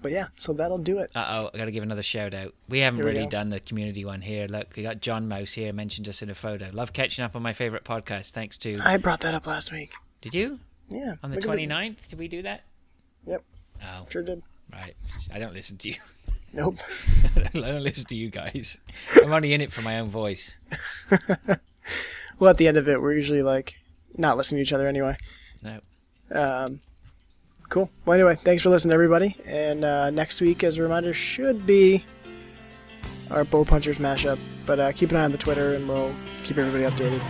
but yeah, so that'll do it. Uh oh, I got to give another shout out. We haven't we really go. done the community one here. Look, we got John Mouse here, mentioned us in a photo. Love catching up on my favorite podcast. Thanks to. I brought that up last week. Did you? Yeah. On the look at 29th? Did we do that? Yep, Oh, sure did. Right. I don't listen to you. Nope. I don't listen to you guys. I'm only in it for my own voice. Well, at the end of it, we're usually like not listening to each other anyway. No. Um, cool. Well, anyway, thanks for listening, everybody. And uh, next week, as a reminder, should be our Bull Punchers mashup. But uh, keep an eye on the Twitter, and we'll keep everybody updated.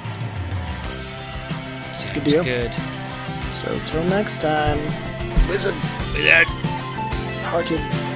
Sounds deal. Good. So till next time, wizard, Wizard. Hearted